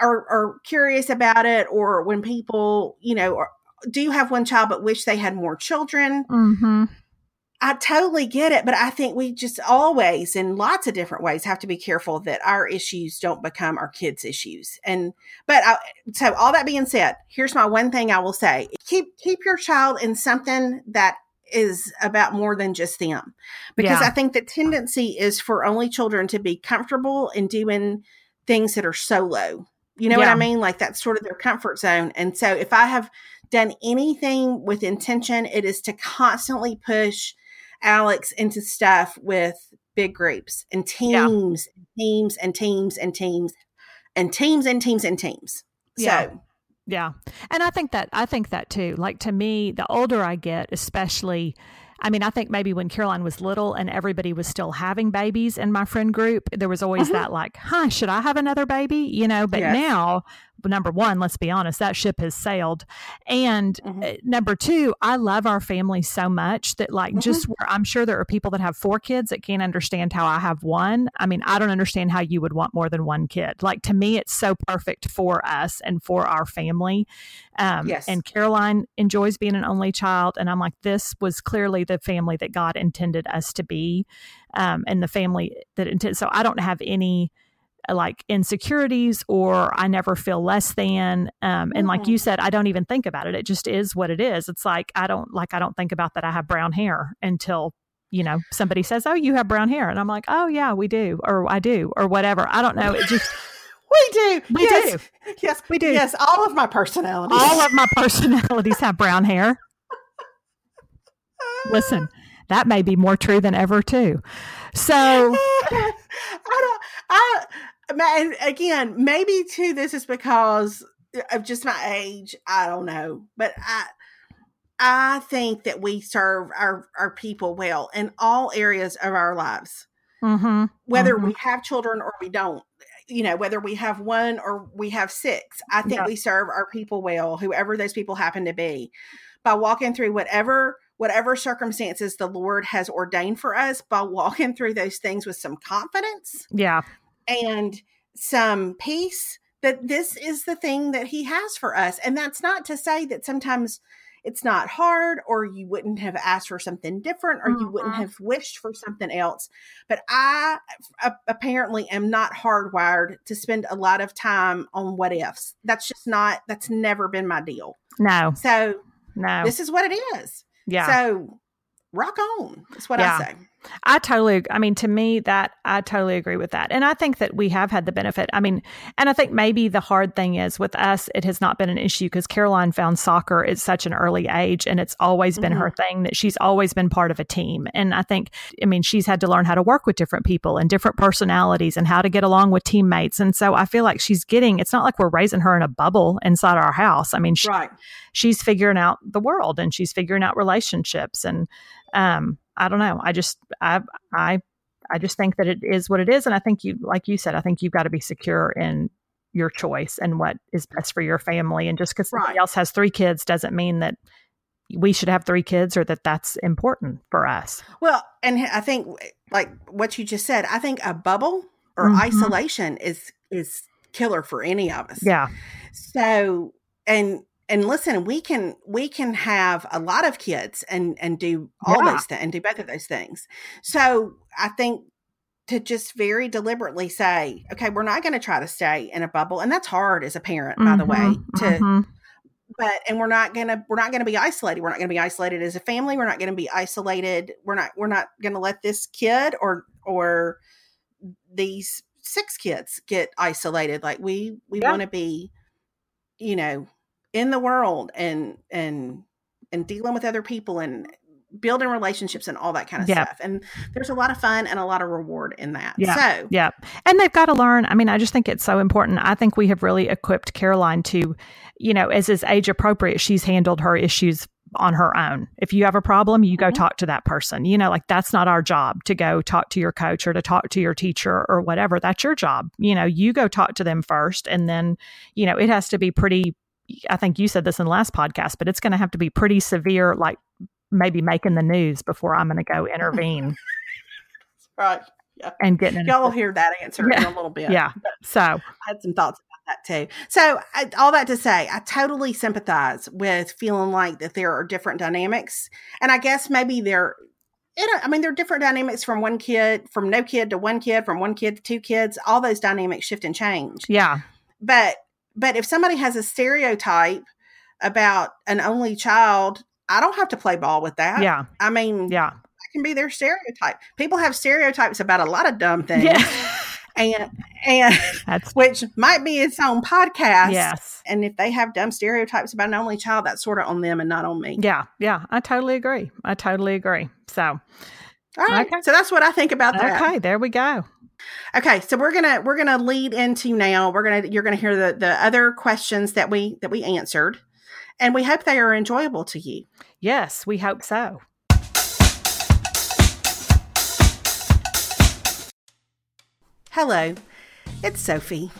are are curious about it or when people, you know, are, do have one child but wish they had more children. Mm-hmm. I totally get it, but I think we just always, in lots of different ways, have to be careful that our issues don't become our kids' issues. And but I, so all that being said, here's my one thing I will say: keep keep your child in something that is about more than just them, because Yeah. I think the tendency is for only children to be comfortable in doing things that are solo. You know what I mean? Like that's sort of their comfort zone. And so if I have done anything with intention, it is to constantly push Alex into stuff with big groups and Yeah. teams, teams and teams and teams and teams and teams and teams. Yeah. So Yeah. And I think that I think that too. Like to me, the older I get, especially I mean, I think maybe when Caroline was little and everybody was still having babies in my friend group, there was always Mhm. that like, huh, should I have another baby? You know, but Yes. now, number one, let's be honest, that ship has sailed. And Mhm. uh, number two, I love our family so much that like Mhm. just where I'm sure there are people that have four kids that can't understand how I have one. I mean, I don't understand how you would want more than one kid. Like to me, it's so perfect for us and for our family. Um, Yes. And Caroline enjoys being an only child. And I'm like, this was clearly the family that God intended us to be um, and the family that intended. So I don't have any like insecurities or I never feel less than. Um, and like you said, I don't even think about it. It just is what it is. It's like I don't like I don't think about that I have brown hair until you know somebody says, "Oh, you have brown hair," and I'm like, "Oh yeah, we do," or "I do," or whatever. I don't know. It just we do. We yes. do. Yes, We do. Yes, all of my personalities. all of my personalities have brown hair. [LAUGHS] Listen, that may be more true than ever too. So [LAUGHS] I don't. I again, maybe too. This is because of just my age. I don't know, but I. I think that we serve our, our people well in all areas of our lives, mhm, whether mhm. we have children or we don't. You know, whether we have one or we have six, I think Yeah. we serve our people well, whoever those people happen to be, by walking through whatever whatever circumstances the Lord has ordained for us, by walking through those things with some confidence yeah, and some peace that this is the thing that he has for us. And that's not to say that sometimes it's not hard or you wouldn't have asked for something different or you wouldn't Mhm. have wished for something else. But I apparently am not hardwired to spend a lot of time on what ifs. That's just not, that's never been my deal. no, So no, this is what it is. yeah. So rock on. That's what Yeah. I say. I totally, I mean, to me, that I totally agree with that. And I think that we have had the benefit. I mean, and I think maybe the hard thing is with us, it has not been an issue because Caroline found soccer at such an early age and it's always been her thing that she's always been part of a team. And I think, I mean, she's had to learn how to work with different people and different personalities and how to get along with teammates. And so I feel like she's getting, it's not like we're raising her in a bubble inside our house. I mean, she, Right. she's figuring out the world and she's figuring out relationships and um i don't know. I just i i i just think that it is what it is. And i think you like you said i think you've got to be secure in your choice and what is best for your family. And just because somebody else has three kids doesn't mean that we should have three kids or that that's important for us. Well, and I think like what you just said, I think a bubble or Mhm. isolation is is killer for any of us. yeah. So and and listen, we can we can have a lot of kids and and do all Yeah. those things and do both of those things. So I think to just very deliberately say, okay, we're not going to try to stay in a bubble, and that's hard as a parent, by the way. Mhm, To mhm. but and we're not gonna we're not gonna be isolated. We're not gonna be isolated as a family. We're not gonna be isolated. We're not we're not gonna let this kid or or these six kids get isolated. Like we we Yeah. want to be, you know, in the world and and and dealing with other people and building relationships and all that kind of Yeah. stuff. And there's a lot of fun and a lot of reward in that. Yeah. So Yeah. And they've got to learn. I mean, I just think it's so important. I think we have really equipped Caroline to, you know, as is age appropriate, she's handled her issues on her own. If you have a problem, you go Mhm. talk to that person. You know, like that's not our job to go talk to your coach or to talk to your teacher or whatever. That's your job. You know, you go talk to them first. And then, you know, it has to be pretty, I think you said this in the last podcast, but it's going to have to be pretty severe, like maybe making the news before I'm going to go intervene [LAUGHS] right. and getting. Y'all will hear that answer in a little bit. Yeah. [LAUGHS] So, I had some thoughts about that too. So, I, all that to say, I totally sympathize with feeling like that there are different dynamics, and I guess maybe there. It, I mean, there are different dynamics from one kid, from no kid to one kid, from one kid to two kids. All those dynamics shift and change. yeah. But, but if somebody has a stereotype about an only child, I don't have to play ball with that. Yeah. I mean, Yeah. that can be their stereotype. People have stereotypes about a lot of dumb things, Yeah. [LAUGHS] and and That's which might be its own podcast. yes. And if they have dumb stereotypes about an only child, that's sort of on them and not on me. Yeah. Yeah. I totally agree. I totally agree. So, All right. Okay. So that's what I think about that. okay, there we go. Okay. So we're gonna we're gonna lead into now. We're gonna you're gonna hear the the other questions that we that we answered, and we hope they are enjoyable to you. Yes, we hope so. Hello, it's Sophie,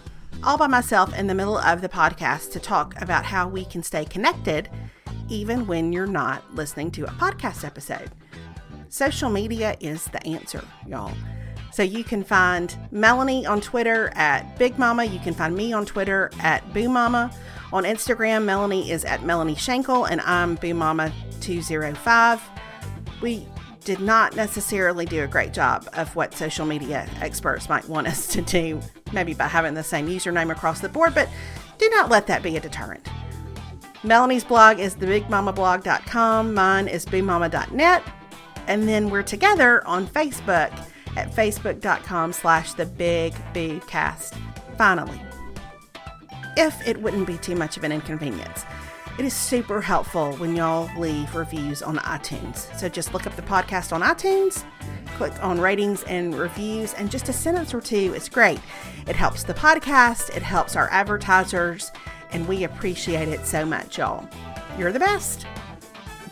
all by myself in the middle of the podcast to talk about how we can stay connected even when you're not listening to a podcast episode. Social media is the answer, y'all. So you can find Melanie on Twitter at Big Mama. You can find me on Twitter at Boo Mama. On Instagram, Melanie is at Melanie Schenkel, and I'm Boo Mama 205. We did not necessarily do a great job of what social media experts might want us to do maybe by having the same username across the board, but do not let that be a deterrent. Melanie's blog is thebigmamablog.com. Mine is boomama.net. And then we're together on Facebook at facebook.com slash the big boo cast. Finally, if it wouldn't be too much of an inconvenience, it is super helpful when y'all leave reviews on iTunes. So just look up the podcast on iTunes, click on ratings and reviews, and just a sentence or two is great. It helps the podcast, it helps our advertisers, and we appreciate it so much, y'all. You're the best.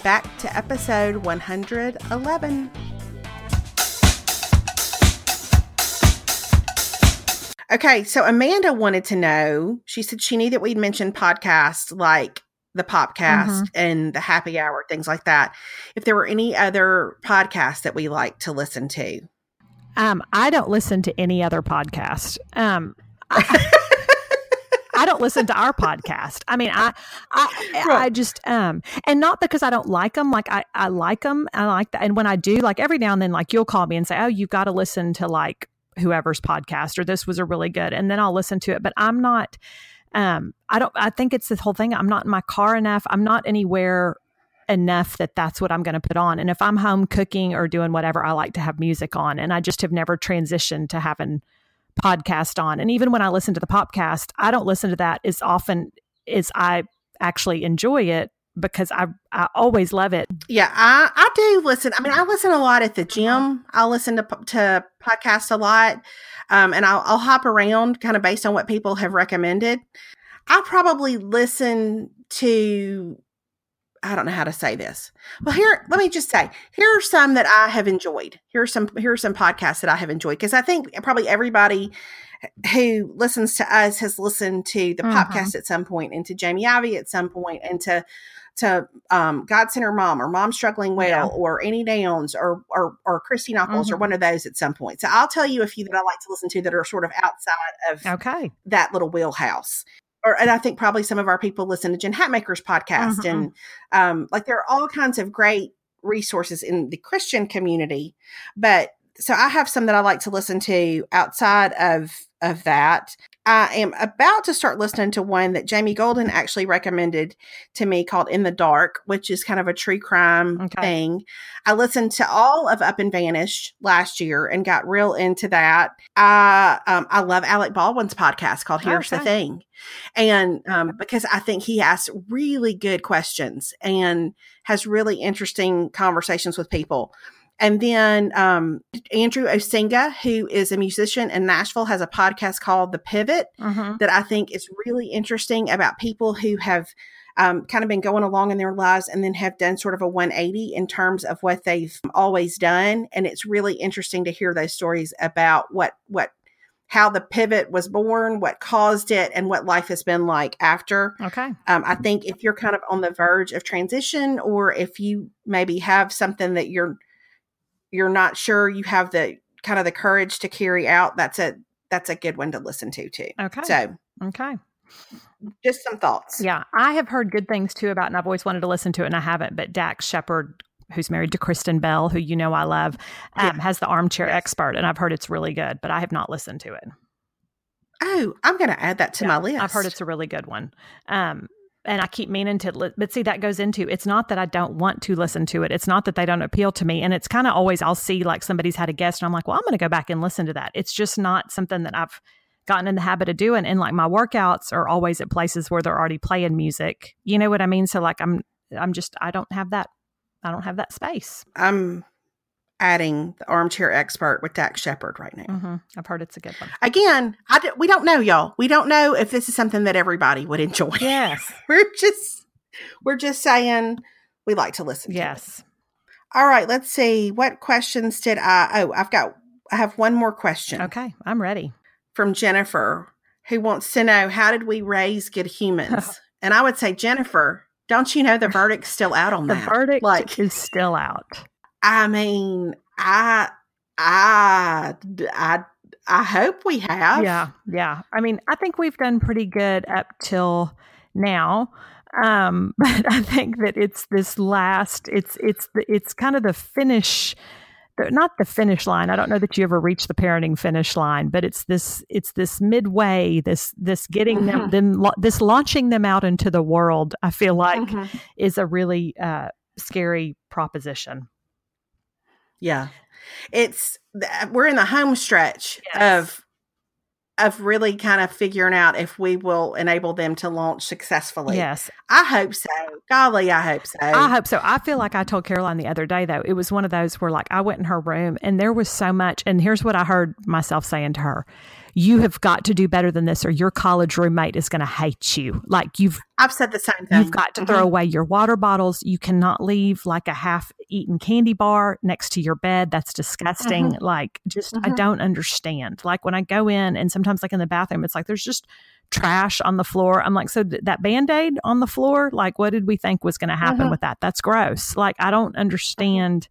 Back to episode 111. Okay, so Amanda wanted to know. She said she knew that we'd mentioned podcasts like the Popcast mm-hmm. and the Happy Hour, things like that. If there were any other podcasts that we like to listen to, um, I don't listen to any other podcast. Um, I, I [LAUGHS] don't listen to our podcast. I mean, I, I. I just, um, and not because I don't like them. Like I, I like them. I like that. And when I do, like every now and then, like you'll call me and say, "Oh, you've got to listen to like whoever's podcast," or "This was a really good," and then I'll listen to it. But I'm not um, I don't, I think it's the whole thing. I'm not in my car enough. I'm not anywhere enough that that's what I'm going to put on. And if I'm home cooking or doing whatever, I like to have music on. And I just have never transitioned to having podcast on. And even when I listen to the podcast, I don't listen to that as often as I actually enjoy it because I I always love it. Yeah, I I do listen. I mean, I listen a lot at the gym. I listen to to podcasts a lot, um, and I'll, I'll hop around kind of based on what people have recommended. I probably listen to. I don't know how to say this. Well, here, let me just say, here are some that I have enjoyed. Here are some, here are some podcasts that I have enjoyed because I think probably everybody who listens to us has listened to the mm-hmm. podcast at some point and to Jamie Ivey at some point and to to um, God Centered Mom or Mom Struggling Well yeah. or Annie Downs or or, or Christy Nockels mm-hmm. or one of those at some point. So I'll tell you a few that I like to listen to that are sort of outside of okay. that little wheelhouse. Or, and I think probably some of our people listen to Jen Hatmaker's podcast, mm-hmm. and um, like there are all kinds of great resources in the Christian community. But so I have some that I like to listen to outside of of that. I am about to start listening to one that Jamie Golden actually recommended to me called In the Dark, which is kind of a true crime okay. thing. I listened to all of Up and Vanished last year and got real into that. I um, I love Alec Baldwin's podcast called Here's okay. the Thing. And um, because I think he asks really good questions and has really interesting conversations with people. And then um, Andrew Osenga, who is a musician in Nashville, has a podcast called The Pivot mm-hmm. that I think is really interesting about people who have um, kind of been going along in their lives and then have done sort of a 180 in terms of what they've always done. And it's really interesting to hear those stories about what, what, how the pivot was born, what caused it, and what life has been like after. Okay. Um, I think if you're kind of on the verge of transition, or if you maybe have something that you're you're not sure you have the kind of the courage to carry out, that's a that's a good one to listen to too. Okay. So okay. Just some thoughts. Yeah. I have heard good things too about and I've always wanted to listen to it and I haven't, but Dax Shepard who's married to Kristen Bell, who you know I love, um, yeah. has the armchair yes. expert, and I've heard it's really good, but I have not listened to it. Oh, I'm going to add that to yeah, my list. I've heard it's a really good one. Um, and I keep meaning to, li- but see, that goes into it's not that I don't want to listen to it. It's not that they don't appeal to me. And it's kind of always, I'll see like somebody's had a guest and I'm like, well, I'm going to go back and listen to that. It's just not something that I've gotten in the habit of doing. And like my workouts are always at places where they're already playing music. You know what I mean? So like I'm, I'm just, I don't have that, I don't have that space. I'm adding the armchair expert with Dax Shepard right now. Mm-hmm. I've heard it's a good one. Again, I d- we don't know, y'all. We don't know if this is something that everybody would enjoy. Yes, [LAUGHS] we're just we're just saying we like to listen. Yes. To All right. Let's see. What questions did I? Oh, I've got. I have one more question. Okay, I'm ready. From Jennifer, who wants to know how did we raise good humans? [LAUGHS] and I would say, Jennifer, don't you know the verdict's still out on the that? The verdict like, is still out. I mean, I, I, I, I hope we have. Yeah, yeah. I mean, I think we've done pretty good up till now. Um, [LAUGHS] but I think that it's this last. It's it's the, it's kind of the finish not the finish line. I don't know that you ever reach the parenting finish line, but it's this it's this midway, this this getting mm-hmm. them them this launching them out into the world. I feel like mm-hmm. is a really uh, scary proposition. Yeah, it's uh, we're in the home stretch yes. of of really kind of figuring out if we will enable them to launch successfully. Yes. I hope so. Golly, I hope so. I hope so. I feel like I told Caroline the other day, though, it was one of those where, like, I went in her room and there was so much. And here's what I heard myself saying to her you have got to do better than this or your college roommate is going to hate you. Like you've I've said the same thing. You've got to mm-hmm. throw away your water bottles. You cannot leave like a half eaten candy bar next to your bed. That's disgusting. Mm-hmm. Like just mm-hmm. I don't understand. Like when I go in and sometimes like in the bathroom it's like there's just trash on the floor. I'm like, so th- that band aid on the floor, like, what did we think was going to happen mm-hmm. with that? That's gross. Like, I don't understand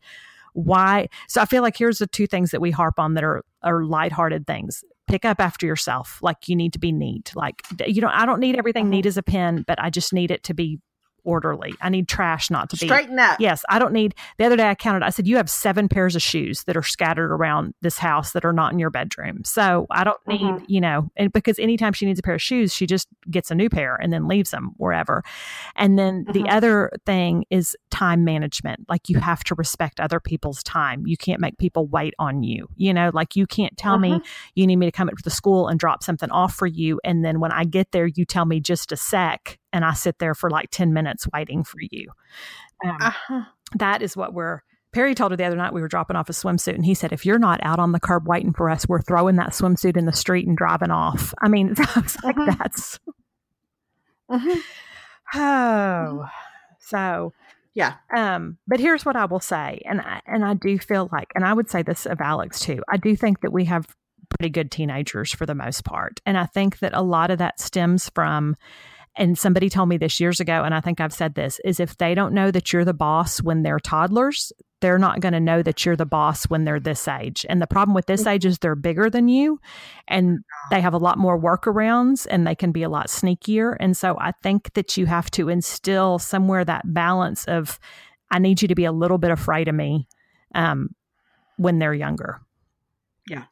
why. So I feel like here's the two things that we harp on that are are lighthearted things pick up after yourself. Like you need to be neat. Like you know, I don't need everything neat mm-hmm. as a pen, but I just need it to be orderly. I need trash not to be straighten up. Yes, I don't need. The other day I counted. I said you have seven pairs of shoes that are scattered around this house that are not in your bedroom. So I don't need mm-hmm. you know, and because anytime she needs a pair of shoes, she just gets a new pair and then leaves them wherever. And then mm-hmm. the other thing is time management. Like you have to respect other people's time. You can't make people wait on you. You know, like you can't tell mm-hmm. me you need me to come up to the school and drop something off for you, and then when I get there, you tell me just a sec and I sit there for like 10 minutes waiting for you. Um, uh-huh. that is what we're. Perry told her the other night we were dropping off a swimsuit, and he said, "If you're not out on the curb waiting for us, we're throwing that swimsuit in the street and driving off." I mean, [LAUGHS] I was like, mm-hmm. "That's." Mm-hmm. [SIGHS] Oh, so yeah. Um, but here's what I will say, and I, and I do feel like, and I would say this of Alex too. I do think that we have pretty good teenagers for the most part, and I think that a lot of that stems from and somebody told me this years ago, and I think I've said this, is if they don't know that you're the boss when they're toddlers, they're not going to know that you're the boss when they're this age. And the problem with this age is they're bigger than you and they have a lot more workarounds and they can be a lot sneakier. And so I think that you have to instill somewhere that balance of, I need you to be a little bit afraid of me um, when they're younger. Yeah.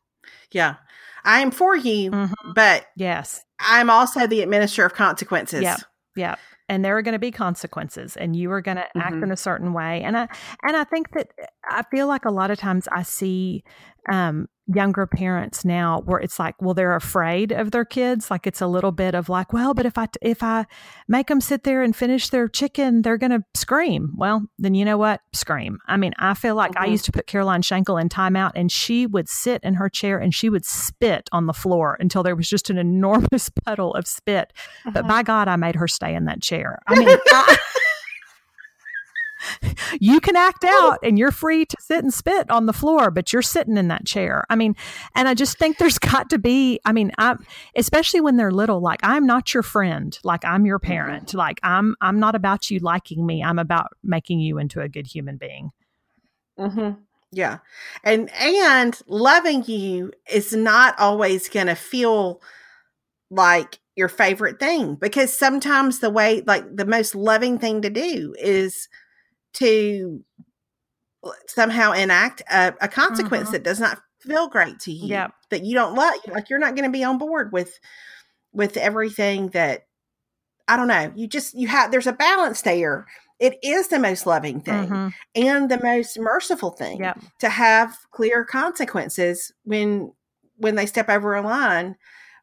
Yeah. I am for you, mm-hmm. but yes, I'm also the administrator of consequences. Yeah. Yeah. And there are going to be consequences and you are going to mm-hmm. act in a certain way. And I, and I think that I feel like a lot of times I see, um, younger parents now where it's like well they're afraid of their kids. Like it's a little bit of like well but if i if i make them sit there and finish their chicken they're going to scream. Well then you know what? Scream. I mean i feel like mm-hmm. i used to put caroline schenkel in timeout and she would sit in her chair and she would spit on the floor until there was just an enormous [LAUGHS] puddle of spit. But mm-hmm. by god i made her stay in that chair. I mean I, you can act out and you're free to sit and spit on the floor, but you're sitting in that chair. I mean, and I just think there's [LAUGHS] got to be, I mean, I especially when they're little, like I'm not your friend, like I'm your mm-hmm. parent. Like I'm I'm not about you liking me. I'm about making you into a good human being. Mhm. Yeah. And and loving you is not always going to feel like your favorite thing because sometimes the way like the most loving thing to do is to somehow enact a, a consequence mm-hmm. that does not feel great to you yep. that you don't like like you're not going to be on board with with everything that i don't know you just you have there's a balance there it is the most loving thing mm-hmm. and the most merciful thing yep. to have clear consequences when when they step over a line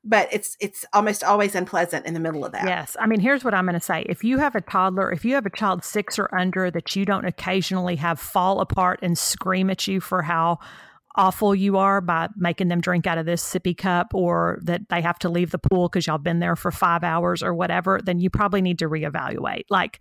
but it's it's almost always unpleasant in the middle of that. Yes. I mean, here's what I'm going to say. If you have a toddler, if you have a child 6 or under that you don't occasionally have fall apart and scream at you for how awful you are by making them drink out of this sippy cup or that they have to leave the pool because y'all been there for 5 hours or whatever, then you probably need to reevaluate. Like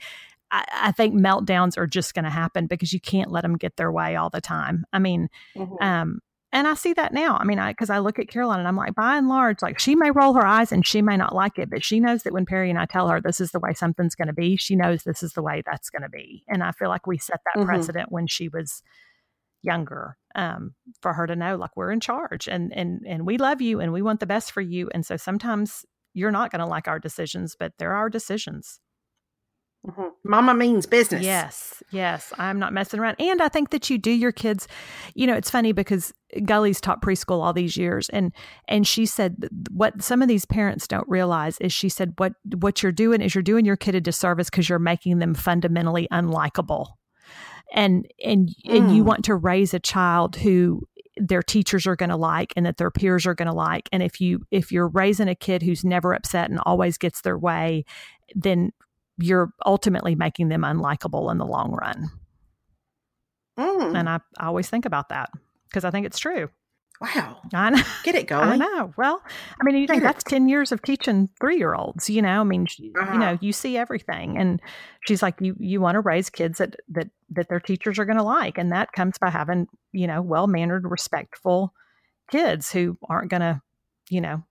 I, I think meltdowns are just going to happen because you can't let them get their way all the time. I mean, mm-hmm. um, and I see that now. I mean, I because I look at Caroline and I'm like, by and large, like she may roll her eyes and she may not like it, but she knows that when Perry and I tell her this is the way something's going to be, she knows this is the way that's going to be. And I feel like we set that mm-hmm. precedent when she was younger um, for her to know like we're in charge and and and we love you and we want the best for you. And so sometimes you're not going to like our decisions, but they're our decisions. Mm-hmm. Mama means business. Yes, yes. I'm not messing around. And I think that you do your kids, you know, it's funny because Gully's taught preschool all these years and and she said what some of these parents don't realize is she said what what you're doing is you're doing your kid a disservice because you're making them fundamentally unlikable. And and mm. and you mm. want to raise a child who their teachers are going to like and that their peers are going to like and if you if you're raising a kid who's never upset and always gets their way then you're ultimately making them unlikable in the long run. Mm. And I, I always think about that because I think it's true. Wow. I know. Get it [LAUGHS] going. I know. Well, I mean, you think that's 10 years of teaching three year olds, you know, I mean, uh-huh. you know, you see everything. And she's like, you, you want to raise kids that, that, that their teachers are going to like. And that comes by having, you know, well mannered, respectful kids who aren't going to, you know,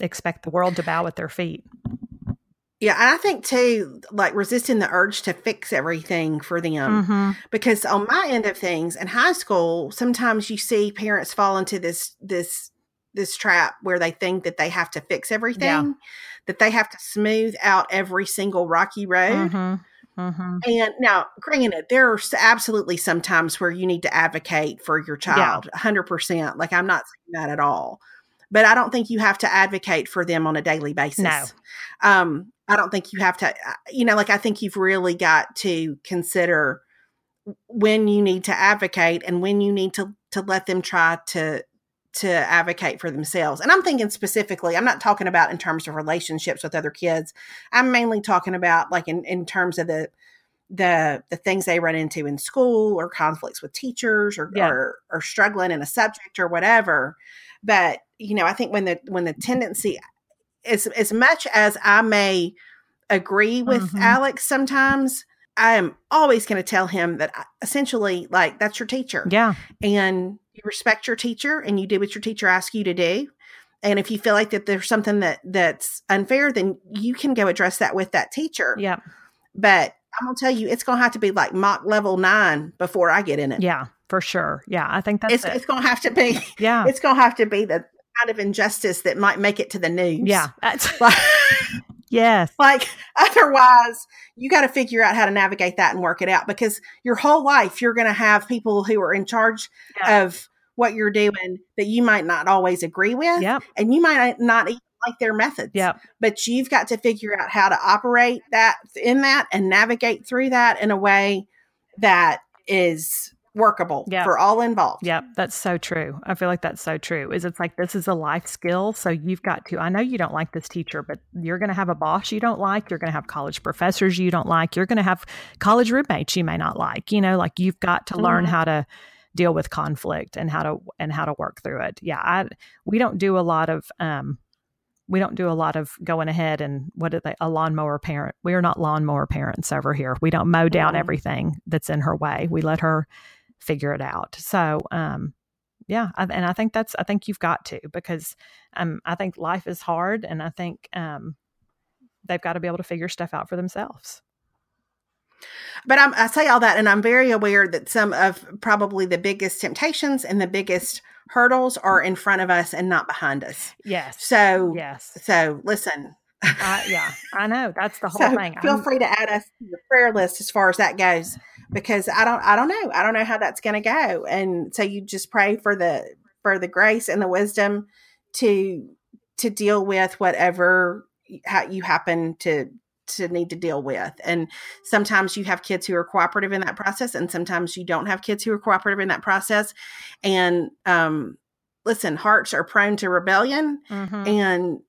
expect the world to bow at their feet. Yeah, and I think too, like resisting the urge to fix everything for them. Mm-hmm. Because on my end of things in high school, sometimes you see parents fall into this this this trap where they think that they have to fix everything, yeah. that they have to smooth out every single rocky road. Mm-hmm. Mm-hmm. And now, granted, there are absolutely some times where you need to advocate for your child, hundred yeah. percent. Like I'm not saying that at all, but I don't think you have to advocate for them on a daily basis. No. Um, I don't think you have to, uh, you know, like I think you've really got to consider when you need to advocate and when you need to to let them try to to advocate for themselves. And I'm thinking specifically, I'm not talking about in terms of relationships with other kids. I'm mainly talking about like in, in terms of the the the things they run into in school or conflicts with teachers or, yeah. or or struggling in a subject or whatever. But you know, I think when the when the tendency as as much as I may agree with mm-hmm. Alex sometimes, I am always going to tell him that I, essentially, like, that's your teacher. Yeah. And you respect your teacher and you do what your teacher asks you to do. And if you feel like that there's something that that's unfair, then you can go address that with that teacher. Yeah. But I'm gonna tell you, it's gonna have to be like mock level nine before I get in it. Yeah, for sure. Yeah, I think that's it's, it. it's gonna have to be. Yeah, [LAUGHS] it's gonna have to be the kind of injustice that might make it to the news. Yeah. [LAUGHS] That's Like, yes. Like otherwise, you got to figure out how to navigate that and work it out because your whole life you're going to have people who are in charge yeah. of what you're doing that you might not always agree with. Yep. And you might not even like their methods. Yep. But you've got to figure out how to operate that in that and navigate through that in a way that is workable yep. for all involved. Yep, that's so true. I feel like that's so true. Is it's like this is a life skill, so you've got to. I know you don't like this teacher, but you're going to have a boss you don't like. You're going to have college professors you don't like. You're going to have college roommates you may not like. You know, like you've got to mm-hmm. learn how to deal with conflict and how to and how to work through it. Yeah, I we don't do a lot of um we don't do a lot of going ahead and what are they a lawnmower parent we are not lawnmower parents over here we don't mow down mm-hmm. everything that's in her way we let her figure it out. So, um, yeah, I, and I think that's I think you've got to because um, I think life is hard, and I think um, they've got to be able to figure stuff out for themselves. But I'm, I say all that, and I'm very aware that some of probably the biggest temptations and the biggest hurdles are in front of us and not behind us. Yes. So yes. So listen. uh, yeah, I know that's the [LAUGHS] whole so thing. Feel I'm, free to add us to your prayer list as far as that goes because I don't I don't know. I don't know how that's going to go. And so you just pray for the for the grace and the wisdom to to deal with whatever you happen to to need to deal with. And sometimes you have kids who are cooperative in that process and sometimes you don't have kids who are cooperative in that process. And um listen, hearts are prone to rebellion mm-hmm. and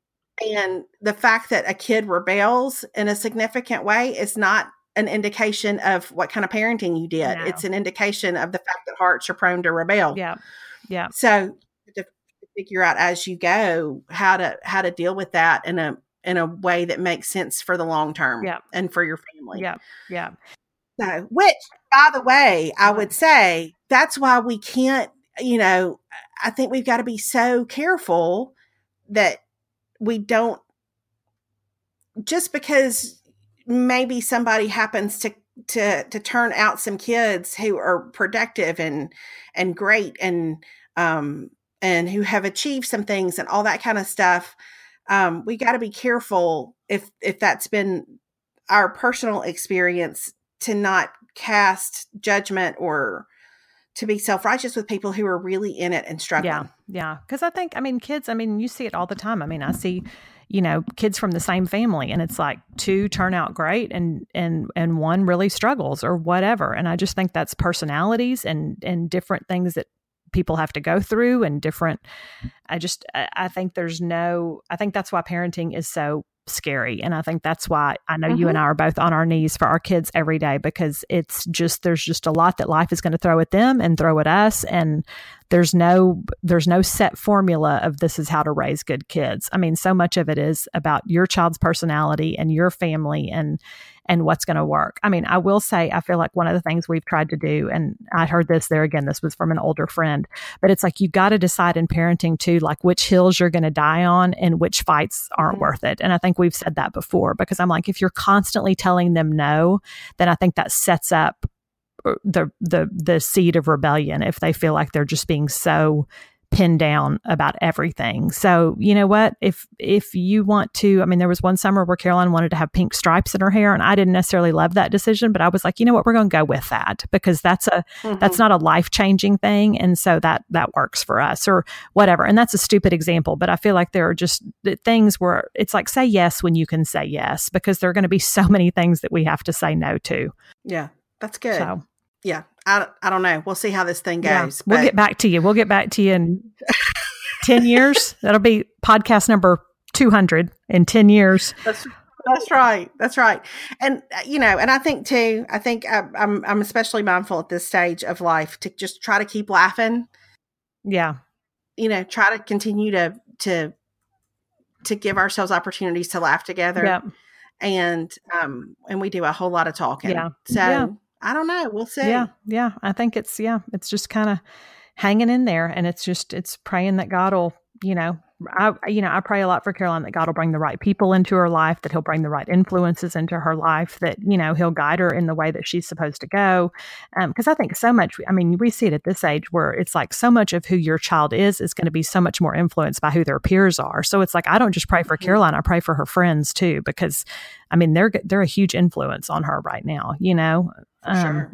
and the fact that a kid rebels in a significant way is not an indication of what kind of parenting you did. No. It's an indication of the fact that hearts are prone to rebel. Yeah. Yeah. So to figure out as you go how to how to deal with that in a in a way that makes sense for the long term yeah. and for your family. Yeah. Yeah. So, which by the way, I uh-huh. would say that's why we can't, you know, I think we've got to be so careful that we don't just because maybe somebody happens to to to turn out some kids who are productive and and great and um and who have achieved some things and all that kind of stuff um we got to be careful if if that's been our personal experience to not cast judgment or to be self-righteous with people who are really in it and struggling. Yeah. Yeah. Cuz I think I mean kids, I mean you see it all the time. I mean, I see you know kids from the same family and it's like two turn out great and and and one really struggles or whatever. And i just think that's personalities and and different things that people have to go through and different i just i think there's no i think that's why parenting is so scary and i think that's why i know mm-hmm. you and mm-hmm. i are both on our knees for our kids every day because it's just there's just a lot that life is going to throw at them and throw at us and there's no there's no set formula of this is how to raise good kids i mean so much of it is about your child's personality and your family and and what's going to work i mean i will say i feel like one of the things we've tried to do and i heard this there again this was from an older friend but it's like you got to decide in parenting too like which hills you're going to die on and which fights aren't mm-hmm. worth it and i think we've said that before because i'm like if you're constantly telling them no then i think that sets up the the the seed of rebellion if they feel like they're just being so pinned down about everything. So, you know what? If if you want to, I mean there was one summer where Caroline wanted to have pink stripes in her hair and I didn't necessarily love that decision, but I was like, you know what? We're going to go with that because that's a mm-hmm. that's not a life-changing thing and so that that works for us or whatever. And that's a stupid example, but I feel like there are just things where it's like say yes when you can say yes because there are going to be so many things that we have to say no to. Yeah. That's good. So yeah, I, I don't know. We'll see how this thing goes. Yeah, we'll get back to you. We'll get back to you in [LAUGHS] 10 years. That'll be podcast number 200 in 10 years. That's, that's right. That's right. And, uh, you know, and I think too, I think I, I'm, I'm especially mindful at this stage of life to just try to keep laughing. Yeah. You know, try to continue to, to, to give ourselves opportunities to laugh together. Yeah. And, um, and we do a whole lot of talking. Yeah. So, yeah. I don't know. We'll see. Yeah. Yeah. I think it's, yeah, it's just kind of hanging in there. And it's just, it's praying that God will, you know, I, you know, I pray a lot for Caroline that God will bring the right people into her life, that He'll bring the right influences into her life, that you know He'll guide her in the way that she's supposed to go. Because um, I think so much. I mean, we see it at this age where it's like so much of who your child is is going to be so much more influenced by who their peers are. So it's like I don't just pray for mm-hmm. Caroline, I pray for her friends too, because I mean they're they're a huge influence on her right now. You know, um, sure.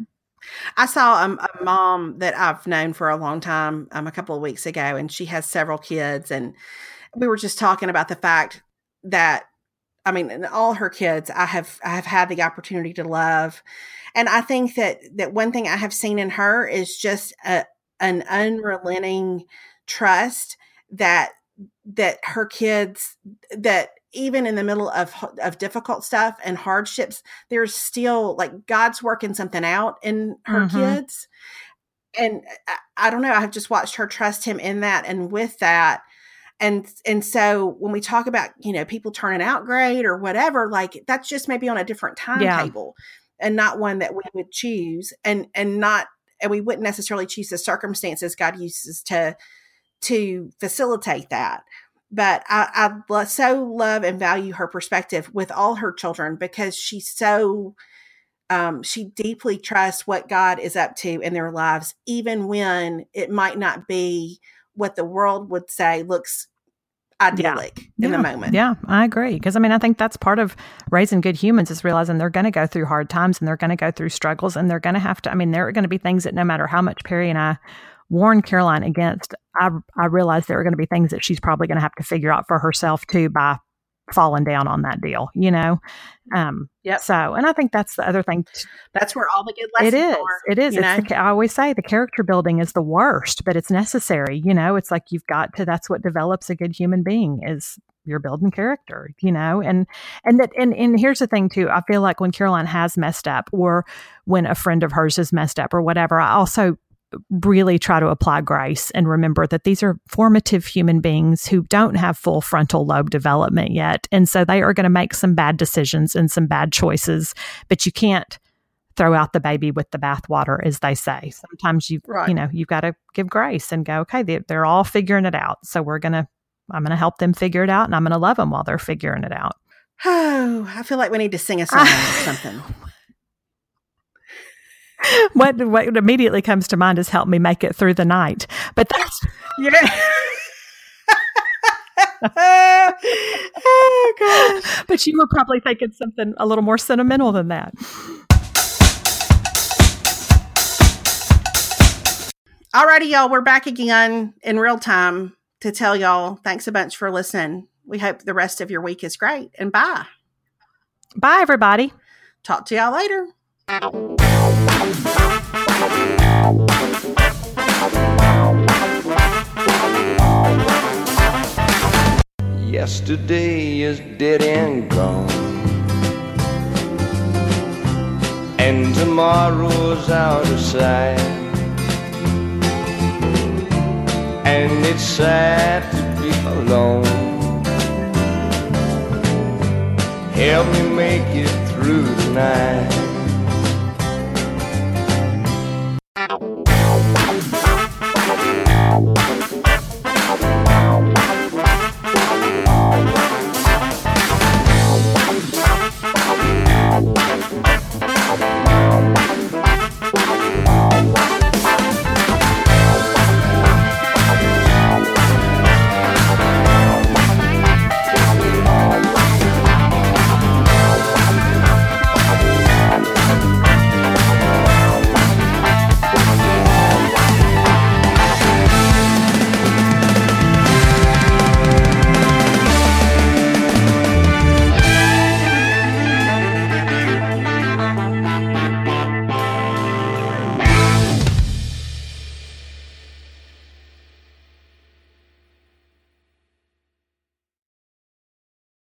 I saw a, a, mom that I've known for a long time um, a couple of weeks ago, and she has several kids. And we were just talking about the fact that, I mean, all her kids, I have I have had the opportunity to love, and I think that that one thing I have seen in her is just a, an unrelenting trust that that her kids that even in the middle of of difficult stuff and hardships there's still like god's working something out in her mm-hmm. kids and I, I don't know i've just watched her trust him in that and with that and and so when we talk about you know people turning out great or whatever like that's just maybe on a different timetable yeah. and not one that we would choose and and not and we wouldn't necessarily choose the circumstances god uses to to facilitate that but I, I so love and value her perspective with all her children because she's so um, she deeply trusts what God is up to in their lives, even when it might not be what the world would say looks idyllic yeah. in yeah. the moment. Yeah, I agree. Because I mean, I think that's part of raising good humans is realizing they're going to go through hard times and they're going to go through struggles and they're going to have to. I mean, there are going to be things that no matter how much Perry and I warn Caroline against, I, I realized there are going to be things that she's probably going to have to figure out for herself too by falling down on that deal, you know? Um, yeah. So, and I think that's the other thing. That's where all the good lessons It is. Are, it is. It's the, I always say the character building is the worst, but it's necessary. You know, it's like you've got to, that's what develops a good human being is you're building character, you know, and, and that, and, and here's the thing too. I feel like when Caroline has messed up or when a friend of hers has messed up or whatever, I also really try to apply grace and remember that these are formative human beings who don't have full frontal lobe development yet. And so they are going to make some bad decisions and some bad choices, but you can't throw out the baby with the bathwater, as they say. Sometimes you, right. you know, you've got to give grace and go, okay, they're, they're all figuring it out. So we're going to, I'm going to help them figure it out and I'm going to love them while they're figuring it out. Oh, [SIGHS] I feel like we need to sing a song or something. [SIGHS] Oh [LAUGHS] what what immediately comes to mind is help me make it through the night. But that's [LAUGHS] yeah. [LAUGHS] oh gosh! But you were probably thinking something a little more sentimental than that. Alrighty, y'all, we're back again in real time to tell y'all thanks a bunch for listening. We hope the rest of your week is great and bye. Bye, everybody. Talk to y'all later. Yesterday is dead and gone, and tomorrow's out of sight. And it's sad to be alone. Help me make it through the night.